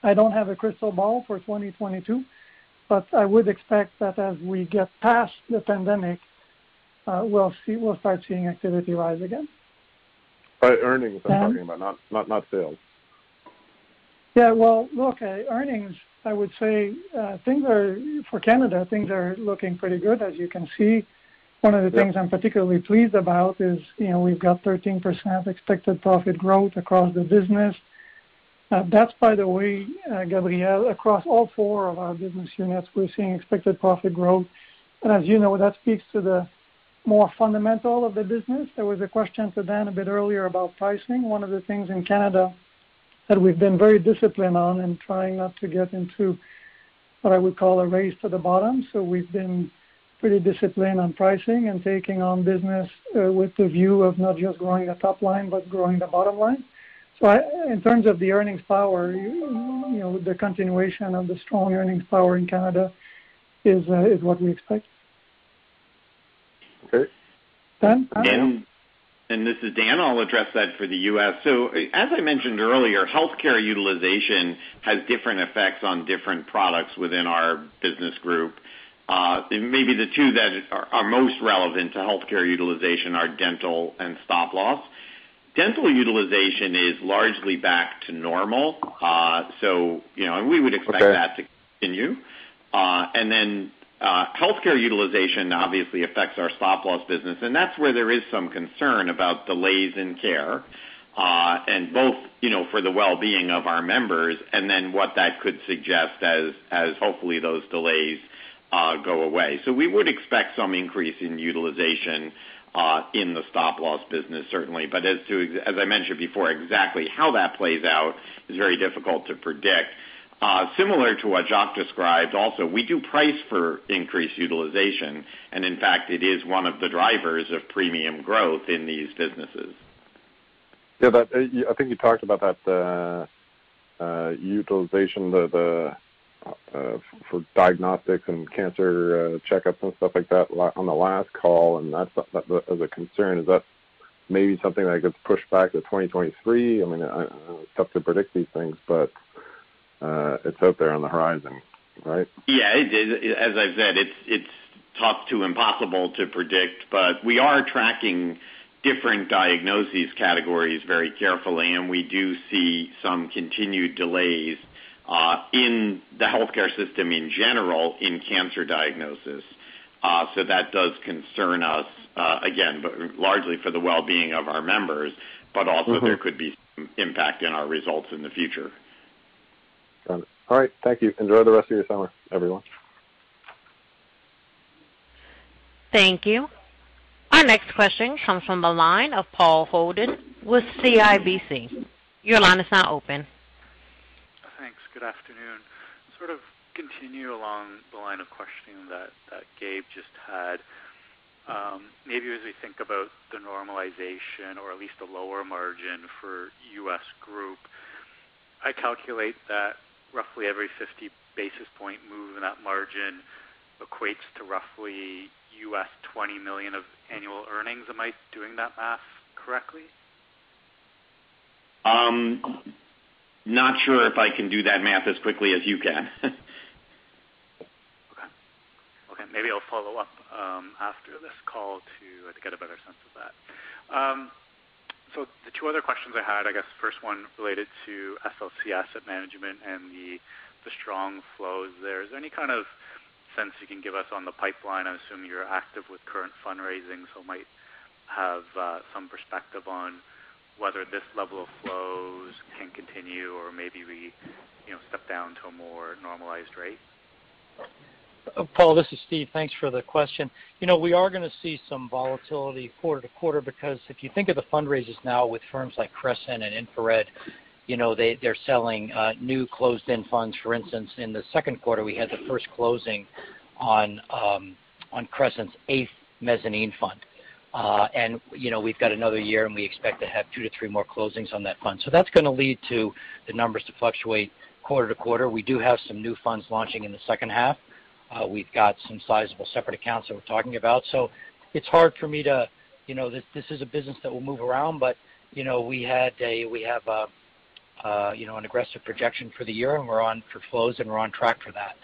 I don't have a crystal ball for 2022, but I would expect that as we get past the pandemic, uh, we'll see we'll start seeing activity rise again. By earnings, I'm talking about, not sales. Yeah. Well, look, uh, earnings, I would say, uh things are for Canada, things are looking pretty good, as you can see. One of the things I'm particularly pleased about is you know we've got 13% expected profit growth across the business. Uh, that's, by the way, Gabriel, across all four of our business units, we're seeing expected profit growth. And as you know, that speaks to the more fundamental of the business. There was a question to Dan a bit earlier about pricing. One of the things in Canada that we've been very disciplined on and trying not to get into what I would call a race to the bottom. So we've been pretty disciplined on pricing and taking on business uh, with the view of not just growing the top line, but growing the bottom line. So in terms of the earnings power, you know the continuation of the strong earnings power in Canada is uh, is what we expect. Okay. Dan? This is Dan. I'll address that for the U.S. So as I mentioned earlier, healthcare utilization has different effects on different products within our business group. Maybe the two that are most relevant to healthcare utilization are dental and stop-loss. Dental utilization is largely back to normal. Uh, so, you know, and we would expect that to continue. Healthcare utilization obviously affects our stop-loss business, and that's where there is some concern about delays in care, uh and both you know, for the well-being of our members and then what that could suggest as as hopefully those delays uh go away. So we would expect some increase in utilization uh in the stop-loss business, certainly. But as to as I mentioned before, exactly how that plays out is very difficult to predict. Uh, similar to what Jacques described also, we do price for increased utilization, and in fact, it is one of the drivers of premium growth in these businesses. Yeah, uh, I think you talked about that uh, utilization for diagnostics and cancer checkups and stuff like that on the last call, and that as a concern. Is that maybe something that gets pushed back to 2023? I mean, It's tough to predict these things, but Uh, it's out there on the horizon, right? Yeah. As I've said, it's it's tough to impossible to predict, but we are tracking different diagnoses categories very carefully, and we do see some continued delays uh, in the healthcare system in general in cancer diagnosis. Uh so that does concern us, uh, again, but largely for the well-being of our members, but also mm-hmm. there could be some impact in our results in the future. Got it. All right. Thank you. Enjoy the rest of your summer, everyone. Thank you. Our next question comes from the line of Paul Holden with CIBC. Your line is now open. Thanks. Good afternoon. Sort of continue along the line of questioning that Gabe just had. Um, maybe as we think about the normalization or at least a lower margin for U.S. Group, I calculate that roughly every 50 basis point move in that margin equates to roughly US 20 million of annual earnings. Am I doing that math correctly? Um, not sure if I can do that math as quickly as you can. Okay. Okay. Maybe I'll follow up um, after this call uh, to get a better sense of that. Um, So the two other questions I had, I guess first one related to SLC Asset Management and the the strong flows there. Is there any kind of sense you can give us on the pipeline? I assume you're active with current fundraising, so might have uh, some perspective on whether this level of flows can continue or maybe we you know, step down to a more normalized rate. Paul, this is Steve. Thanks for the question. You know, we are going to see some volatility quarter to quarter because if you think of the fundraisers now with firms like Crescent and InfraRed, you know, they they're selling new closed-end funds. For instance, in the second quarter, we had the first closing on um on Crescent's eighth mezzanine fund. Uh and you know, we've got another year, and we expect to have two to three more closings on that fund. So that's gonna lead to the numbers to fluctuate quarter to quarter. We do have some new funds launching in the second half. We've got some sizable separate accounts that we're talking about. So it's hard for me to. You know, this is a business that will move around, but, you know, we have uh uh you know an aggressive projection for the year, and we're on for flows, and we're on track for that.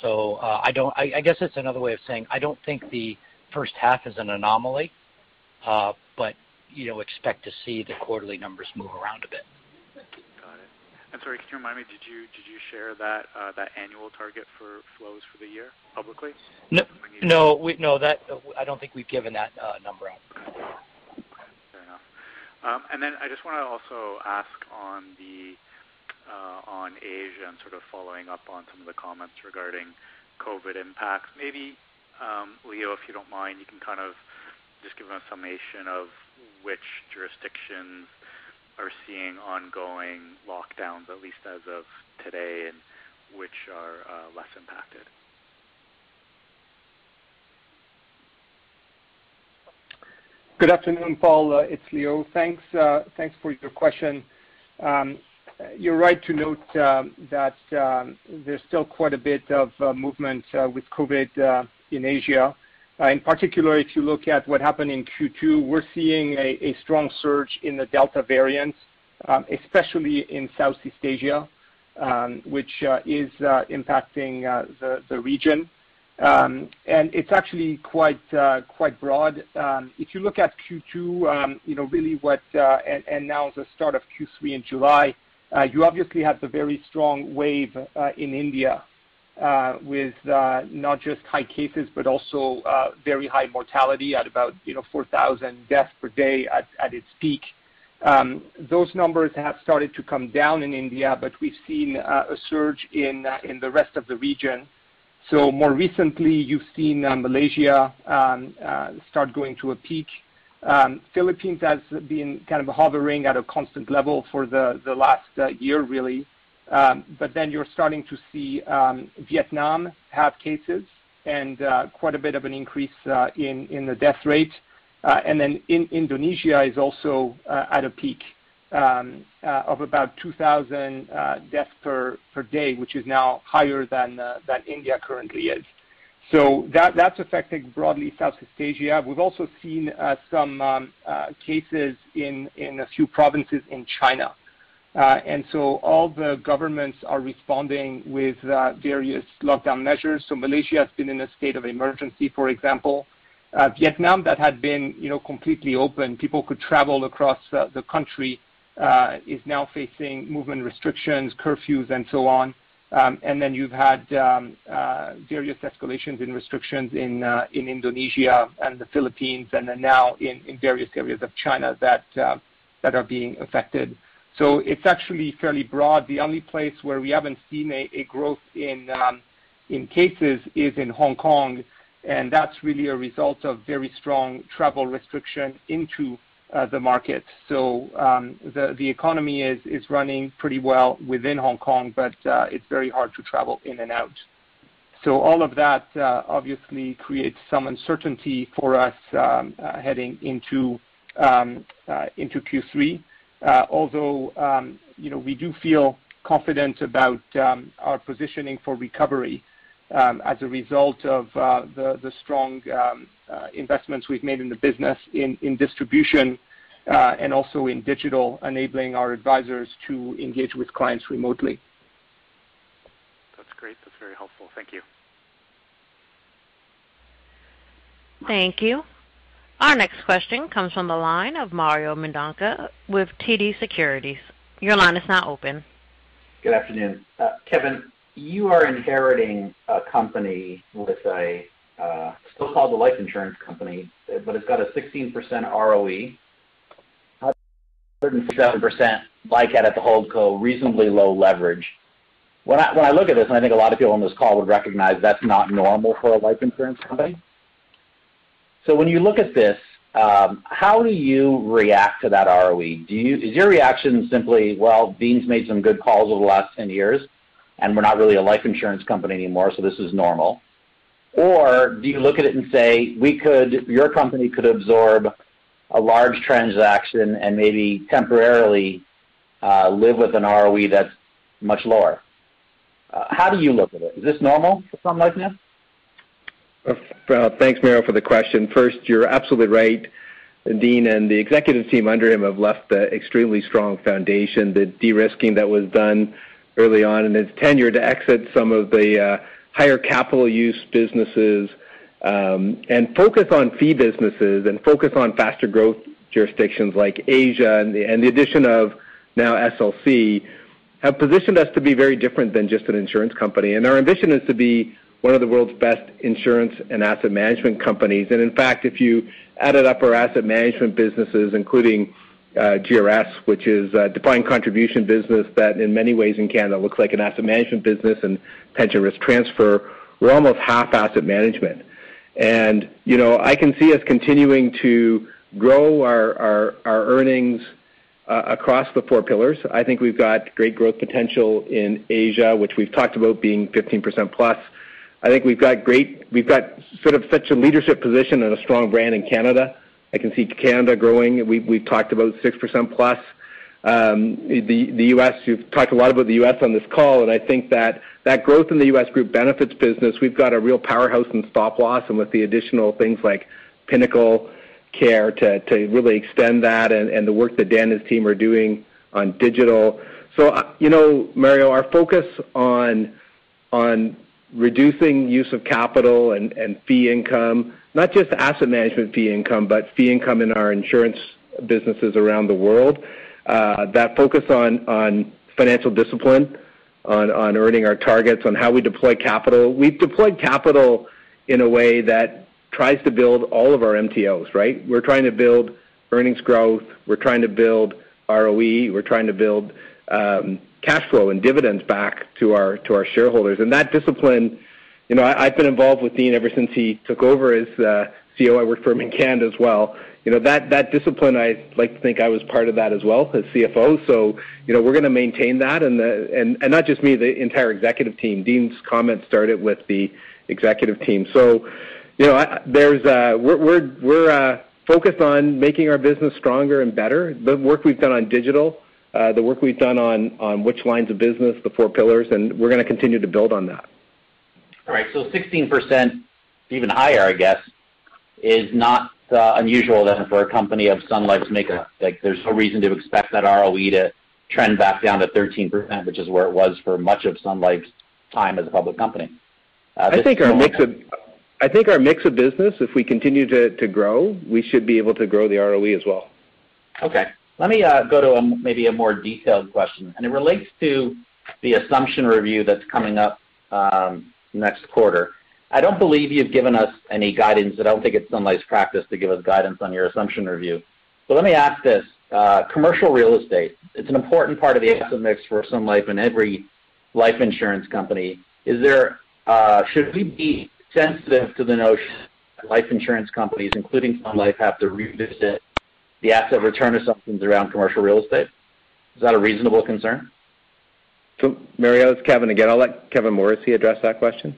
So uh I guess it's another way of saying I don't think the first half is an anomaly, but, you know, expect to see the quarterly numbers move around a bit. Sorry, can you remind me, did you share uh, that annual target for flows for the year publicly? No, uh, I don't think we've given that uh, number out. Fair enough. Um and then I just wanna also ask on Asia and sort of following up on some of the comments regarding COVID impacts. Maybe, um, Leo, if you don't mind, you can kind of just give a summation of which jurisdictions are seeing ongoing lockdowns, at least as of today, and which are uh, less impacted. Good afternoon, Paul. Uh, it's Leo. Uh, thanks for your question. Um, you're right to note that um, there's still quite a bit of movement with COVID in Asia. Uh, in particular, if you look at what happened in Q2, we're seeing a strong surge in the Delta variant, um, especially in Southeast Asia, um, which uh, is uh, impacting the region. Um and it's actually quite uh quite broad. Um, if you look at Q2, you know, really what and now the start of Q3 in July, you obviously have the very strong wave in India Uh, with uh, not just high cases, but also uh, very high mortality at about, you know, 4,000 deaths per day at at its peak. Um, those numbers have started to come down in India, but we've seen a surge in in the rest of the region. So more recently, you've seen Malaysia um, start going to a peak. Um, Philippines has been kind of hovering at a constant level for the last year, really. Um, you're starting to see um, Vietnam have cases and uh, quite a bit of an increase uh, in the death rate. Uh and then Indonesia is also uh, at a peak um, of about 2,000 deaths per day, which is now higher than India currently is. That's affecting broadly Southeast Asia. We've also seen some cases in a few provinces in China. Uh, all the governments are responding with uh, various lockdown measures. So Malaysia has been in a state of emergency, for example. Uh, Vietnam that had been, completely open, people could travel across the country, is now facing movement restrictions, curfews, and so on. Um and then you've had um, various escalations in restrictions in Indonesia and the Philippines, and then now in various areas of China that are being affected. So it's actually fairly broad. The only place where we haven't seen a growth in um in cases is in Hong Kong, and that's really a result of very strong travel restriction into uh, the market. So um the economy is is running pretty well within Hong Kong, but uh, it's very hard to travel in and out. So all of that uh, obviously creates some uncertainty for us um, heading into um, into Q3. Uh, although um, you know, we do feel confident about um, our positioning for recovery um, as a result of uh, the strong uh, investments we've made in the business in distribution and also in digital, enabling our advisors to engage with clients remotely. That's great. That's very helpful. Thank you. Thank you. Our next question comes from the line of Mario Mendonca with TD Securities. Your line is now open. Good afternoon. Uh, Kevin, you are inheriting a company with a uh, still called a life insurance company, but it's got a 16% ROE, 107% LICAT at the holdco, reasonably low leverage. When I look at this, and I think a lot of people on this call would recognize that's not normal for a life insurance company. So when you look at this, um, how do you react to that ROE? Is your reaction simply, well, Dean's made some good calls over the last 10 years, and we're not really a life insurance company anymore, so this is normal? Or do you look at it and say, we could, your company could absorb a large transaction and maybe temporarily uh, live with an ROE that's much lower? Uh, how do you look at it? Is this normal for Sun Life now? Thanks, Mario, for the question. First, you're absolutely right. Dean and the executive team under him have left an extremely strong foundation. The de-risking that was done early on in his tenure to exit some of the uh, higher capital use businesses um, and focus on fee businesses and focus on faster growth jurisdictions like Asia and the, and the addition of now SLC have positioned us to be very different than just an insurance company. And our ambition is to be one of the world's best insurance and asset management companies. And in fact, if you added up our asset management businesses, including uh, GRS, which is a defined contribution business that in many ways in Canada looks like an asset management business and pension risk transfer, we're almost half asset management. And, you know, I can see us continuing to grow our, our, our earnings uh, across the four pillars. I think we've got great growth potential in Asia, which we've talked about being 15% plus. I think we've got great, we've got sort of such a leadership position and a strong brand in Canada. I can see Canada growing. We, we've talked about 6% plus. Um, the, U.S., you've talked a lot about the U.S. on this call, and I think that that growth in the U.S. group benefits business, we've got a real powerhouse in stop loss, and with the additional things like Pinnacle Care to, really extend that and, and the work that Dan and his team are doing on digital. So, uh, you know, Mario, our focus on on reducing use of capital and, and fee income, not just asset management fee income, but fee income in our insurance businesses around the world. Uh, that focus on, on financial discipline, on, on earning our targets, on how we deploy capital. We've deployed capital in a way that tries to build all of our MTOs, right? We're trying to build earnings growth. We're trying to build ROE. We're trying to build um, cash flow and dividends back to our to our shareholders. And that discipline, you know, I, I've been involved with Dean ever since he took over as uh, CEO. I worked for him in Canada as well. You know, that that discipline, I like to think I was part of that as well as CFO. So, you know, we're going to maintain that, and the and and not just me, the entire executive team. Dean's comments started with the executive team. So, you know, I, there's uh, we're we're we're uh, focused on making our business stronger and better. The work we've done on digital the work we've done on, on which lines of business, the four pillars, and we're going to continue to build on that. All right, so 16%, even higher, I guess, is not uh, unusual then for a company of Sun Life's makeup. Like, there's no reason to expect that ROE to trend back down to 13%, which is where it was for much of Sun Life's time as a public company. Uh, I think our mix of I think our mix of business, if we continue to, to grow, we should be able to grow the ROE as well. Okay. Let me uh, go to a, maybe a more detailed question, and it relates to the assumption review that's coming up um, next quarter. I don't believe you've given us any guidance. I don't think it's Sun Life's practice to give us guidance on your assumption review. So let me ask this. Uh, commercial real estate, it's an important part of the asset mix for Sun Life and every life insurance company. Is there, uh, should we be sensitive to the notion that life insurance companies, including Sun Life, have to revisit the asset return assumptions around commercial real estate? Is that a reasonable concern? So, Mario, it's Kevin again. I'll let Kevin Morrissey address that question.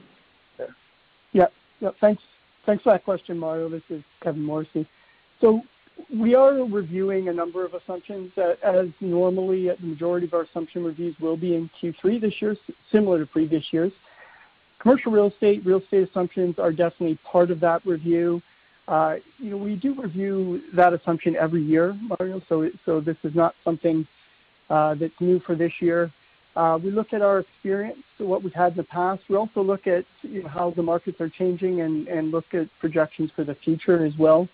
Yeah. Yeah. Thanks. Thanks for that question, Mario. This is Kevin Morrissey. So we are reviewing a number of assumptions, as normally the majority of our assumption reviews will be in Q3 this year, similar to previous years. Commercial real estate, real estate assumptions are definitely part of that review. Uh, you know, we do review that assumption every year, Mario, so so this is not something uh, that's new for this year. Uh, we look at our experience, what we've had in the past. We also look at you know, how the markets are changing and, look at projections for the future as well.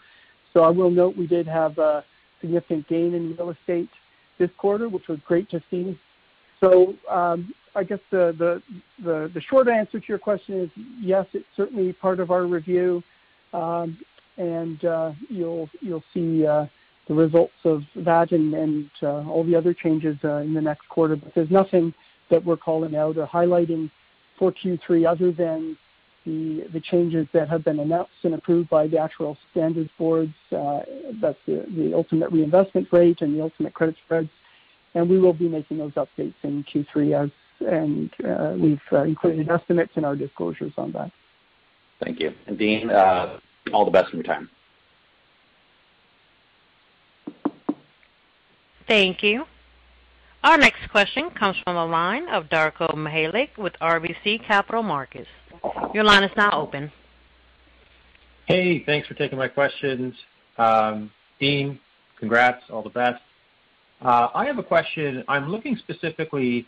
So I will note we did have a significant gain in real estate this quarter, which was great to see. So um, I guess the, short answer to your question is yes, it's certainly part of our review. And uh, you'll you'll see uh, the results of that and, uh, all the other changes in the next quarter. But there's nothing that we're calling out or highlighting for Q3 other than the, the changes that have been announced and approved by the actuarial standards boards. That's the, ultimate reinvestment rate and the ultimate credit spreads. And we will be making those updates in Q3 as and we've included estimates in our disclosures on that. Thank you. And Dean, all the best in your time. Thank you. Our next question comes from the line of Darko Mihelic with RBC Capital Markets. Your line is now open. Hey, thanks for taking my questions. Um, Dean, congrats, all the best. Uh, I have a question. I'm looking specifically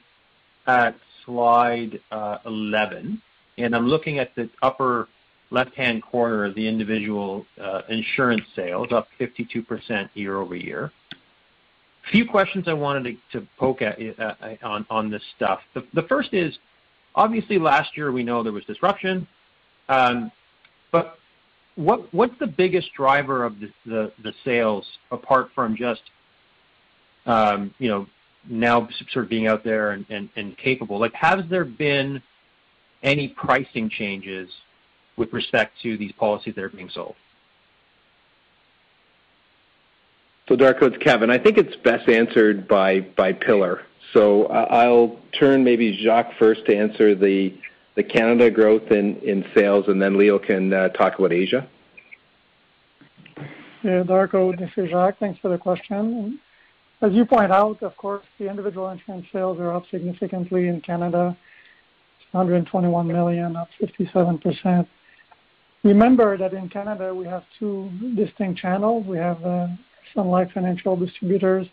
at slide uh, 11, and I'm looking at the upper left-hand corner of the individual uh, insurance sales, up 52% year-over-year. A few questions I wanted to poke at on this stuff. The first is, obviously last year we know there was disruption, um, but what's the biggest driver of the sales apart from just um, you know now sort of being out there and capable? Like, Has there been any pricing changes with respect to these policies that are being sold? So, Darko, it's Kevin. I think it's best answered by by pillar. So I'll turn maybe Jacques first to answer the the Canada growth in in sales, and then Leo can uh, talk about Asia. Yeah, Darko, this is Jacques. Thanks for the question. As you point out, of course, the individual insurance sales are up significantly in Canada, 121 million, up 57%. Remember that in Canada, we have two distinct channels. We have uh, Sun Life Financial Distributors,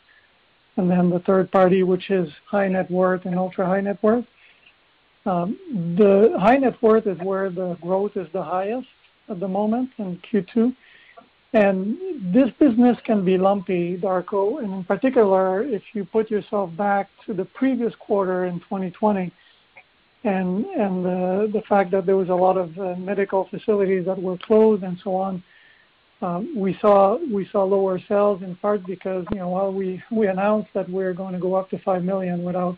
and then the third party, which is high net worth and ultra-high net worth. Um, the high net worth is where the growth is the highest at the moment in Q2. And this business can be lumpy, Darko, and in particular, if you put yourself back to the previous quarter in 2020, and and the the fact that there was a lot of uh, medical facilities that were closed and so on, um, we saw we saw lower sales in part because you know while we we announced that we're going to go up to five million without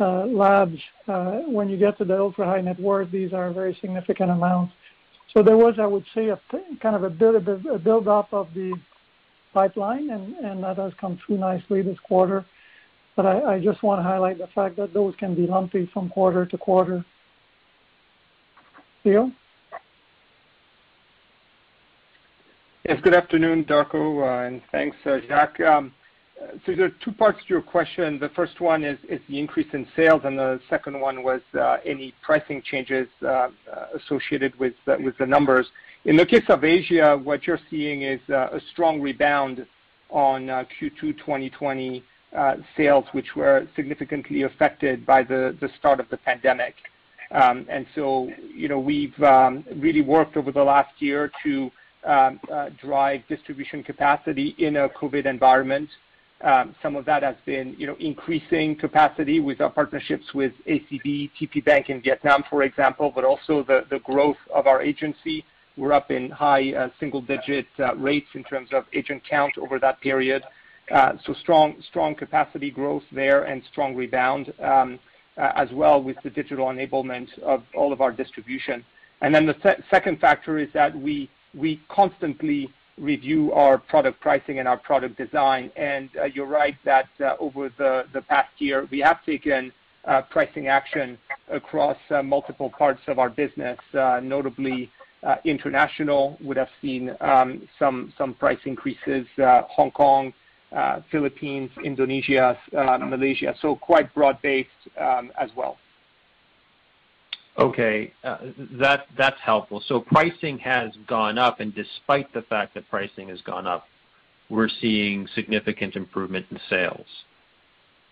uh, labs, uh, when you get to the ultra high net worth, these are very significant amounts. So There was, I would say, a kind of a build-up of the pipeline, and and that has come through nicely this quarter. But I just want to highlight the fact that those can be lumpy from quarter to quarter. Leo? Yes, good afternoon, Darko, uh, and thanks, uh, Jacques. Um, so There are two parts to your question. The first one is is the increase in sales, and the second one was uh, any pricing changes associated with the numbers. In the case of Asia, what you're seeing is a strong rebound on Q2 2020 sales, which were significantly affected by the start of the pandemic. Um, and so, you know, We've um, really worked over the last year to um, uh drive distribution capacity in a COVID environment. Um, some of that has been you know increasing capacity with our partnerships with ACB, TP Bank in Vietnam, for example, but also the, the growth of our agency. We're up in high uh, single-digit uh, rates in terms of agent count over that period. Uh, so strong strong capacity growth there and strong rebound, um, as well with the digital enablement of all of our distribution. And then the second factor is that we we constantly review our product pricing and our product design. Uh, you're right that uh, over the past year, we have taken uh, pricing action across multiple parts of our business, notably international would have seen um, some price increases, Hong Kong, Philippines, Indonesia, Malaysia. So quite broad-based um, as well. Okay. Uh, that's helpful. So pricing has gone up, and despite the fact that pricing has gone up, we're seeing significant improvement in sales.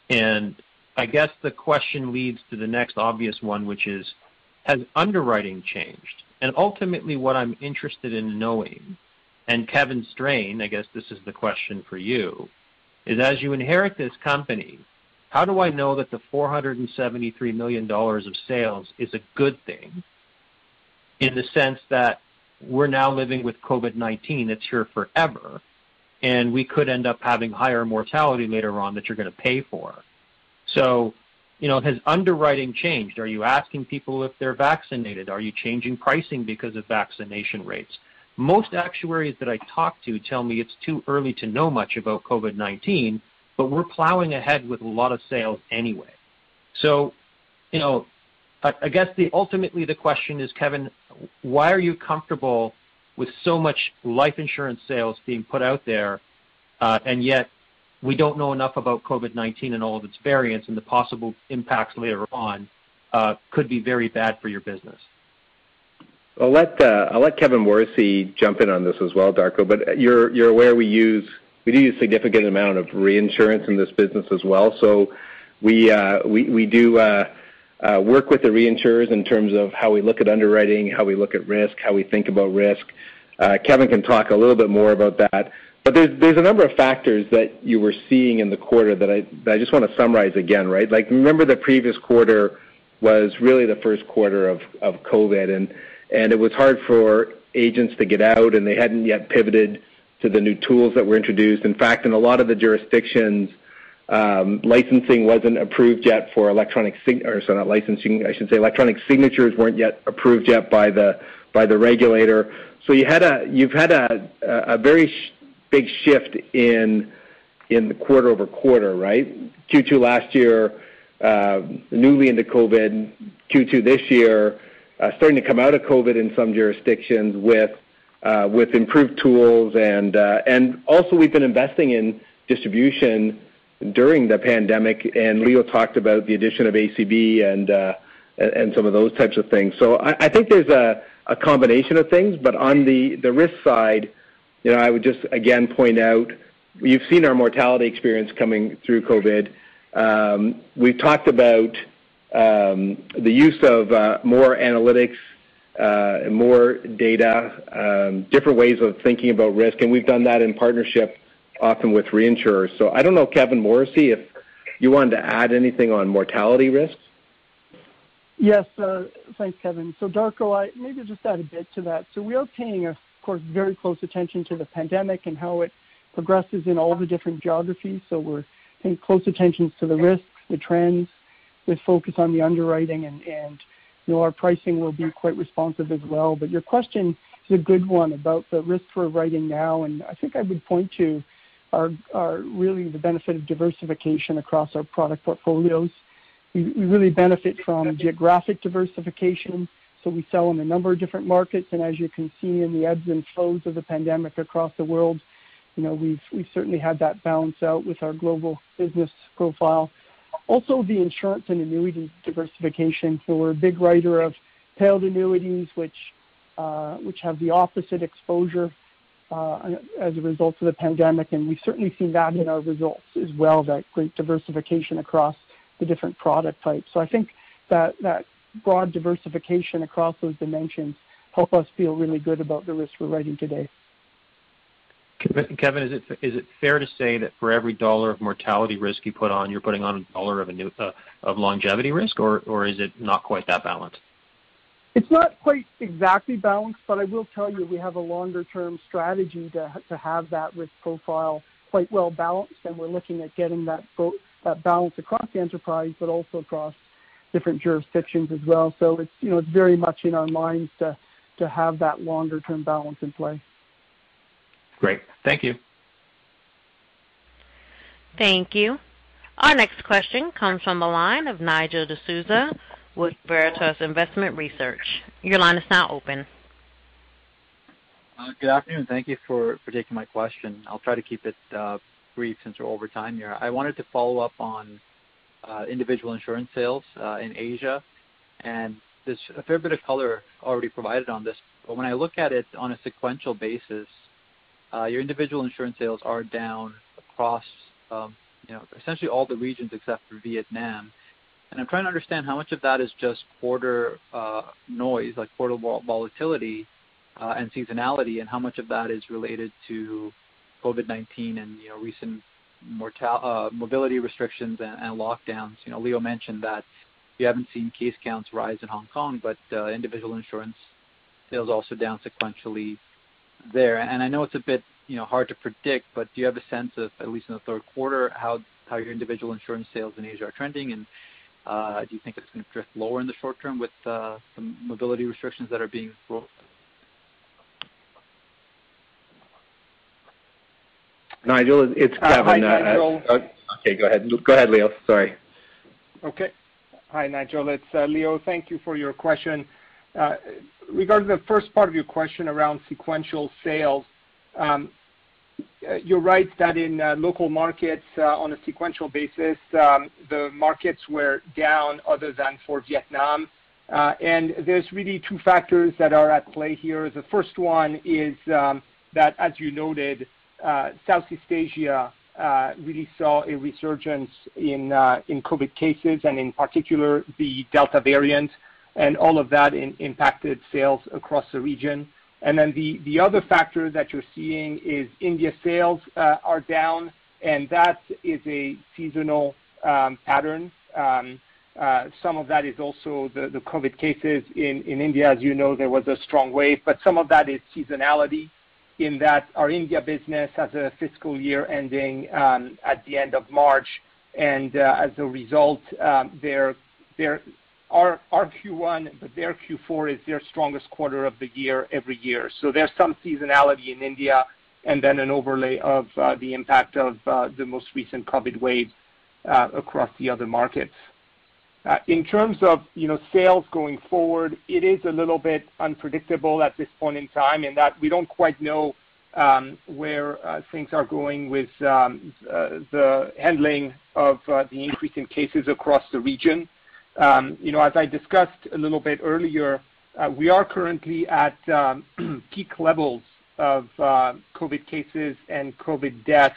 And I guess the question leads to the next obvious one, which is, has underwriting changed? And ultimately, what I'm interested in knowing, and Kevin Strain, I guess this is the question for you, is as you inherit this company, how do I know that the $473 million of sales is a good thing in the sense that we're now living with COVID-19 that's here forever, and we could end up having higher mortality later on that you're going to pay for. So you know, has underwriting changed? Are you asking people if they're vaccinated? Are you changing pricing because of vaccination rates? Most actuaries that I talk to tell me it's too early to know much about COVID-19, but we're plowing ahead with a lot of sales anyway. So, you know, I guess the ultimately the question is, Kevin, why are you comfortable with so much life insurance sales being put out there, uh, and yet we don't know enough about COVID-19 and all of its variants and the possible impacts later on uh, could be very bad for your business? I'll let uh, I'll let Kevin Morrissey jump in on this as well, Darko, but you're you're aware we use we do use significant amount of reinsurance in this business as well. So we uh, we we do uh, work with the reinsurers in terms of how we look at underwriting, how we look at risk, how we think about risk. Kevin can talk a little bit more about that. But there's there's a number of factors that you were seeing in the quarter that I that I just want to summarize again, right? Like, remember the previous quarter was really the first quarter of, of COVID, and it was hard for agents to get out, and they hadn't yet pivoted to the new tools that were introduced. In fact, in a lot of the jurisdictions, um, licensing wasn't approved yet for electronic or sorry, not licensing, I should say, electronic signatures weren't yet approved yet by the by the regulator. So you had a you've had a a very big shift in the quarter-over-quarter, right? Q2 last year, uh, newly into COVID. Q2 this year, Uh, starting to come out of COVID in some jurisdictions with uh, improved tools. Uh, and also we've been investing in distribution during the pandemic, and Leo talked about the addition of ACB and some of those types of things. So I think there's a combination of things. But on the risk side, you know, I would just again point out, you've seen our mortality experience coming through COVID. Um, we've talked about Um, the use of uh, more analytics, uh, more data, um, different ways of thinking about risk, and we've done that in partnership often with reinsurers. So I don't know, Kevin Morrissey, if you wanted to add anything on mortality risks. Yes. Uh, thanks, Kevin. So Darko, maybe just add a bit to that. So we are paying, of course, very close attention to the pandemic and how it progresses in all the different geographies. So we're paying close attention to the risks, the trends, focus on the underwriting, and you know our pricing will be quite responsive as well. But your question is a good one about the risks we're writing now, and I think I would point to are really the benefit of diversification across our product portfolios. We really benefit from geographic diversification. So we sell in a number of different markets, and as you can see in the ebbs and flows of the pandemic across the world, you know we've we've certainly had that balance out with our global business profile. Also, the insurance and annuity diversification. We're a big writer of tailed annuities, which uh, which have the opposite exposure uh, as a result of the pandemic, and we've certainly seen that in our results as well, that great diversification across the different product types. So I think that broad diversification across those dimensions help us feel really good about the risks we're writing today. Kevin, is it fair to say that for every dollar of mortality risk you put on, you're putting on a dollar of uh, longevity risk, or is it not quite that balanced? It's not quite exactly balanced, but I will tell you, we have a longer-term strategy to have that risk profile quite well balanced, and we're looking at getting that balance across the enterprise, but also across different jurisdictions as well. So it's very much in our minds to have that longer-term balance in play. Great. Thank you. Thank you. Our next question comes from the line of Nigel D'Souza with Veritas Investment Research. Your line is now open. Uh, good afternoon. Thank you for taking my question. I'll try to keep it uh, brief since we're over time here. I wanted to follow up on uh, individual insurance sales in Asia. And there's a fair bit of color already provided on this. But when I look at it on a sequential basis, Uh, your individual insurance sales are down across um, essentially all the regions except for Vietnam. And I'm trying to understand how much of that is just quarter uh, noise, like quarter volatility uh, and seasonality, and how much of that is related to COVID-19 and recent mobility restrictions and lockdowns. You know, Leo mentioned that you haven't seen case counts rise in Hong Kong, but individual insurance sales also down sequentially there. And I know it's a bit you know, hard to predict, but do you have a sense of, at least in the third quarter, how how your individual insurance sales in Asia are trending? And uh do you think it's going to drift lower in the short term with uh, some mobility restrictions that are being rolled? Nigel, it's Kevin. Uh, hi, uh, Nigel. Okay, go ahead. Go ahead, Leo. Sorry. Okay. Hi, Nigel. It's Leo. Thank you for your question. Regarding the first part of your question around sequential sales, you're right that in uh, local markets, uh, on a sequential basis, um, the markets were down other than for Vietnam. Uh and there's really two factors that are at play here. The first one is um, that, as you noted, uh, Southeast Asia really saw a resurgence in in COVID cases, and in particular, the Delta variant, and all of that impacted sales across the region. And then the other factor that you're seeing is India sales uh, are down, and that is a seasonal um, pattern. Um, uh, some of that is also the COVID cases in India. As you know, there was a strong wave, but some of that is seasonality in that our India business has a fiscal year ending um, at the end of March. And uh as a result, our Q1, but their Q4 is their strongest quarter of the year every year. So there's some seasonality in India, and then an overlay of uh, the impact of uh, the most recent COVID wave uh, across the other markets. In terms of you know sales going forward, it is a little bit unpredictable at this point in time in that we don't quite know um, where things are going with um, the handling of the increase in cases across the region. Um, as I discussed a little bit earlier, uh, we are currently at um, peak levels of uh, COVID cases and COVID deaths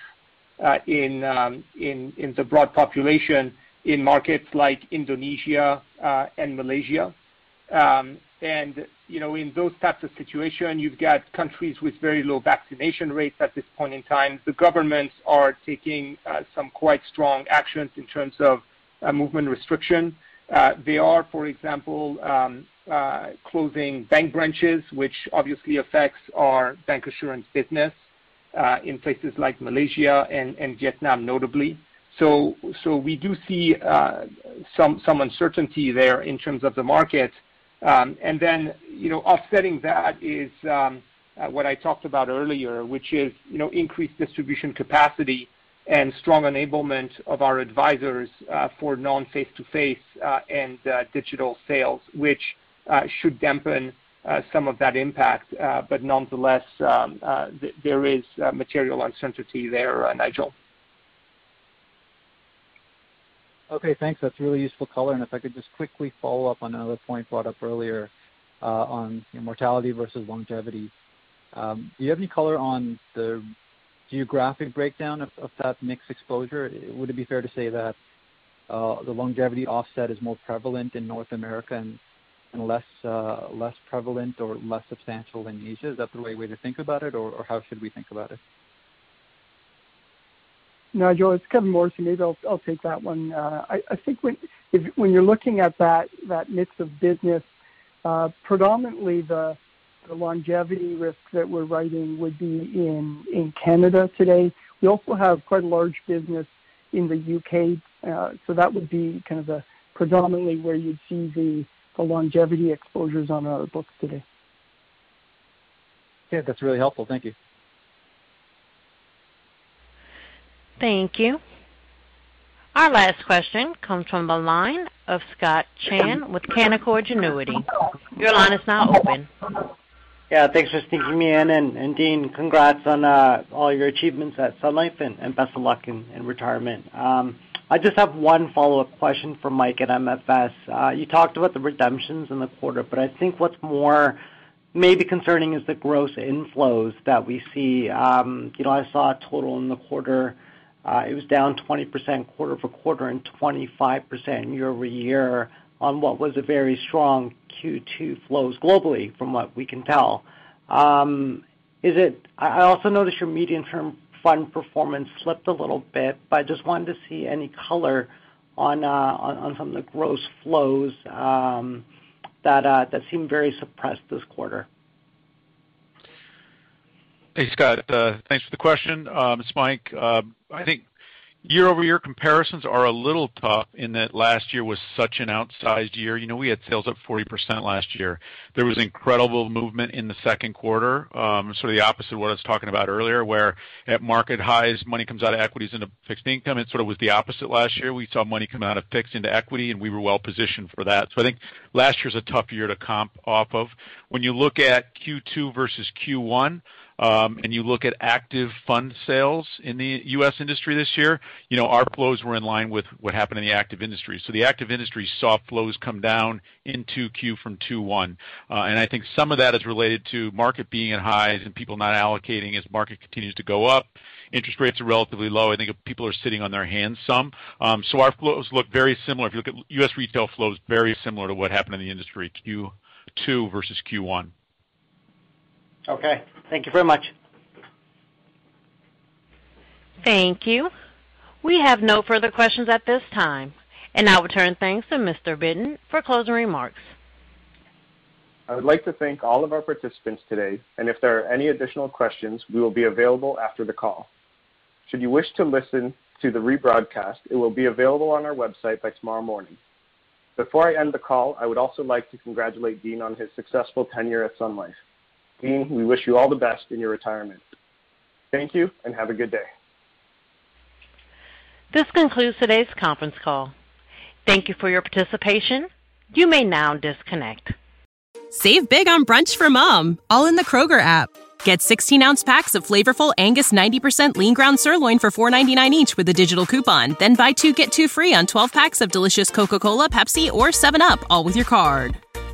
uh, um, in the broad population in markets like Indonesia and Malaysia. And in those types of situations, you've got countries with very low vaccination rates at this point in time. The governments are taking some quite strong actions in terms of movement restriction. They are, for example, um, uh, closing bank branches, which obviously affects our bancassurance business uh, in places like Malaysia and Vietnam, notably. So so we do see uh some some uncertainty there in terms of the market. Um and then you know offsetting that is um, uh, what I talked about earlier, which is you know increased distribution capacity and strong enablement of our advisors uh, for non-face-to-face uh, and uh, digital sales, which should dampen some of that impact. But nonetheless, um, there is material uncertainty there, Nigel. Okay, thanks. That's really useful color. And if I could just quickly follow up on another point brought up earlier on mortality versus longevity. Um, do you have any color on the geographic breakdown of that mix exposure? Would it be fair to say that uh, the longevity offset is more prevalent in North America and uh, less prevalent or less substantial in Asia? Is that the right way to think about it, or how should we think about it? Nigel, it's Kevin Morrissey. Maybe I'll take that one. Uh, I think when you're looking at that mix of business, predominantly the longevity risk that we're writing would be in in Canada today. We also have quite a large business in the U.K., uh, so that would be kind of the predominantly where you'd see the longevity exposures on our books today. Okay. That's really helpful. Thank you. Thank you. Our last question comes from the line of Scott Chan with Canaccord Genuity. Your line is now open. Yeah, thanks for sneaking me in. And Dean, congrats on uh, all your achievements at Sun Life, and best of luck in retirement. Um, I just have one follow-up question for Mike at MFS. Uh, you talked about the redemptions in the quarter, but I think what's more maybe concerning is the gross inflows that we see. Um, you know, I saw a total in the quarter. Uh, it was down 20% quarter-over-quarter and 25% year-over-year on what was a very strong Q2 flows globally, from what we can tell. Um is it I also noticed your medium-term fund performance slipped a little bit, but I just wanted to see any color on uh on some of the gross flows um that seemed very suppressed this quarter. Hey, Scott. Thanks for the question. It's Mike. I think Year-over-year comparisons are a little tough in that last year was such an outsized year. You know, we had sales up 40% last year. There was incredible movement in the second quarter, um, sort of the opposite of what I was talking about earlier, where at market highs, money comes out of equities into fixed income. It sort of was the opposite last year. We saw money come out of fixed into equity, and we were well positioned for that. So I think last year's a tough year to comp off of. When you look at Q2 versus Q1, um, and you look at active fund sales in the U.S. industry this year, you know, our flows were in line with what happened in the active industry. So the active industry saw flows come down in 2Q from 2-1. Uh, and I think some of that is related to market being at highs and people not allocating as market continues to go up. Interest rates are relatively low. I think people are sitting on their hands some. Um, so our flows look very similar. If you look at U.S. retail flows, very similar to what happened in the industry, Q2 versus Q1. Okay. Thank you very much. Thank you. We have no further questions at this time, and I will turn things to Mr. Bitton for closing remarks. I would like to thank all of our participants today, and if there are any additional questions, we will be available after the call. Should you wish to listen to the rebroadcast, it will be available on our website by tomorrow morning. Before I end the call, I would also like to congratulate Dean on his successful tenure at Sun Life. Dean, we wish you all the best in your retirement. Thank you, and have a good day. This concludes today's conference call. Thank you for your participation. You may now disconnect. Save big on brunch for mom, all in the Kroger app. Get 16 ounce packs of flavorful Angus 90% lean ground sirloin for $4.99 each with a digital coupon. Then buy two get two free on 12 packs of delicious Coca Cola, Pepsi, or 7UP, all with your card.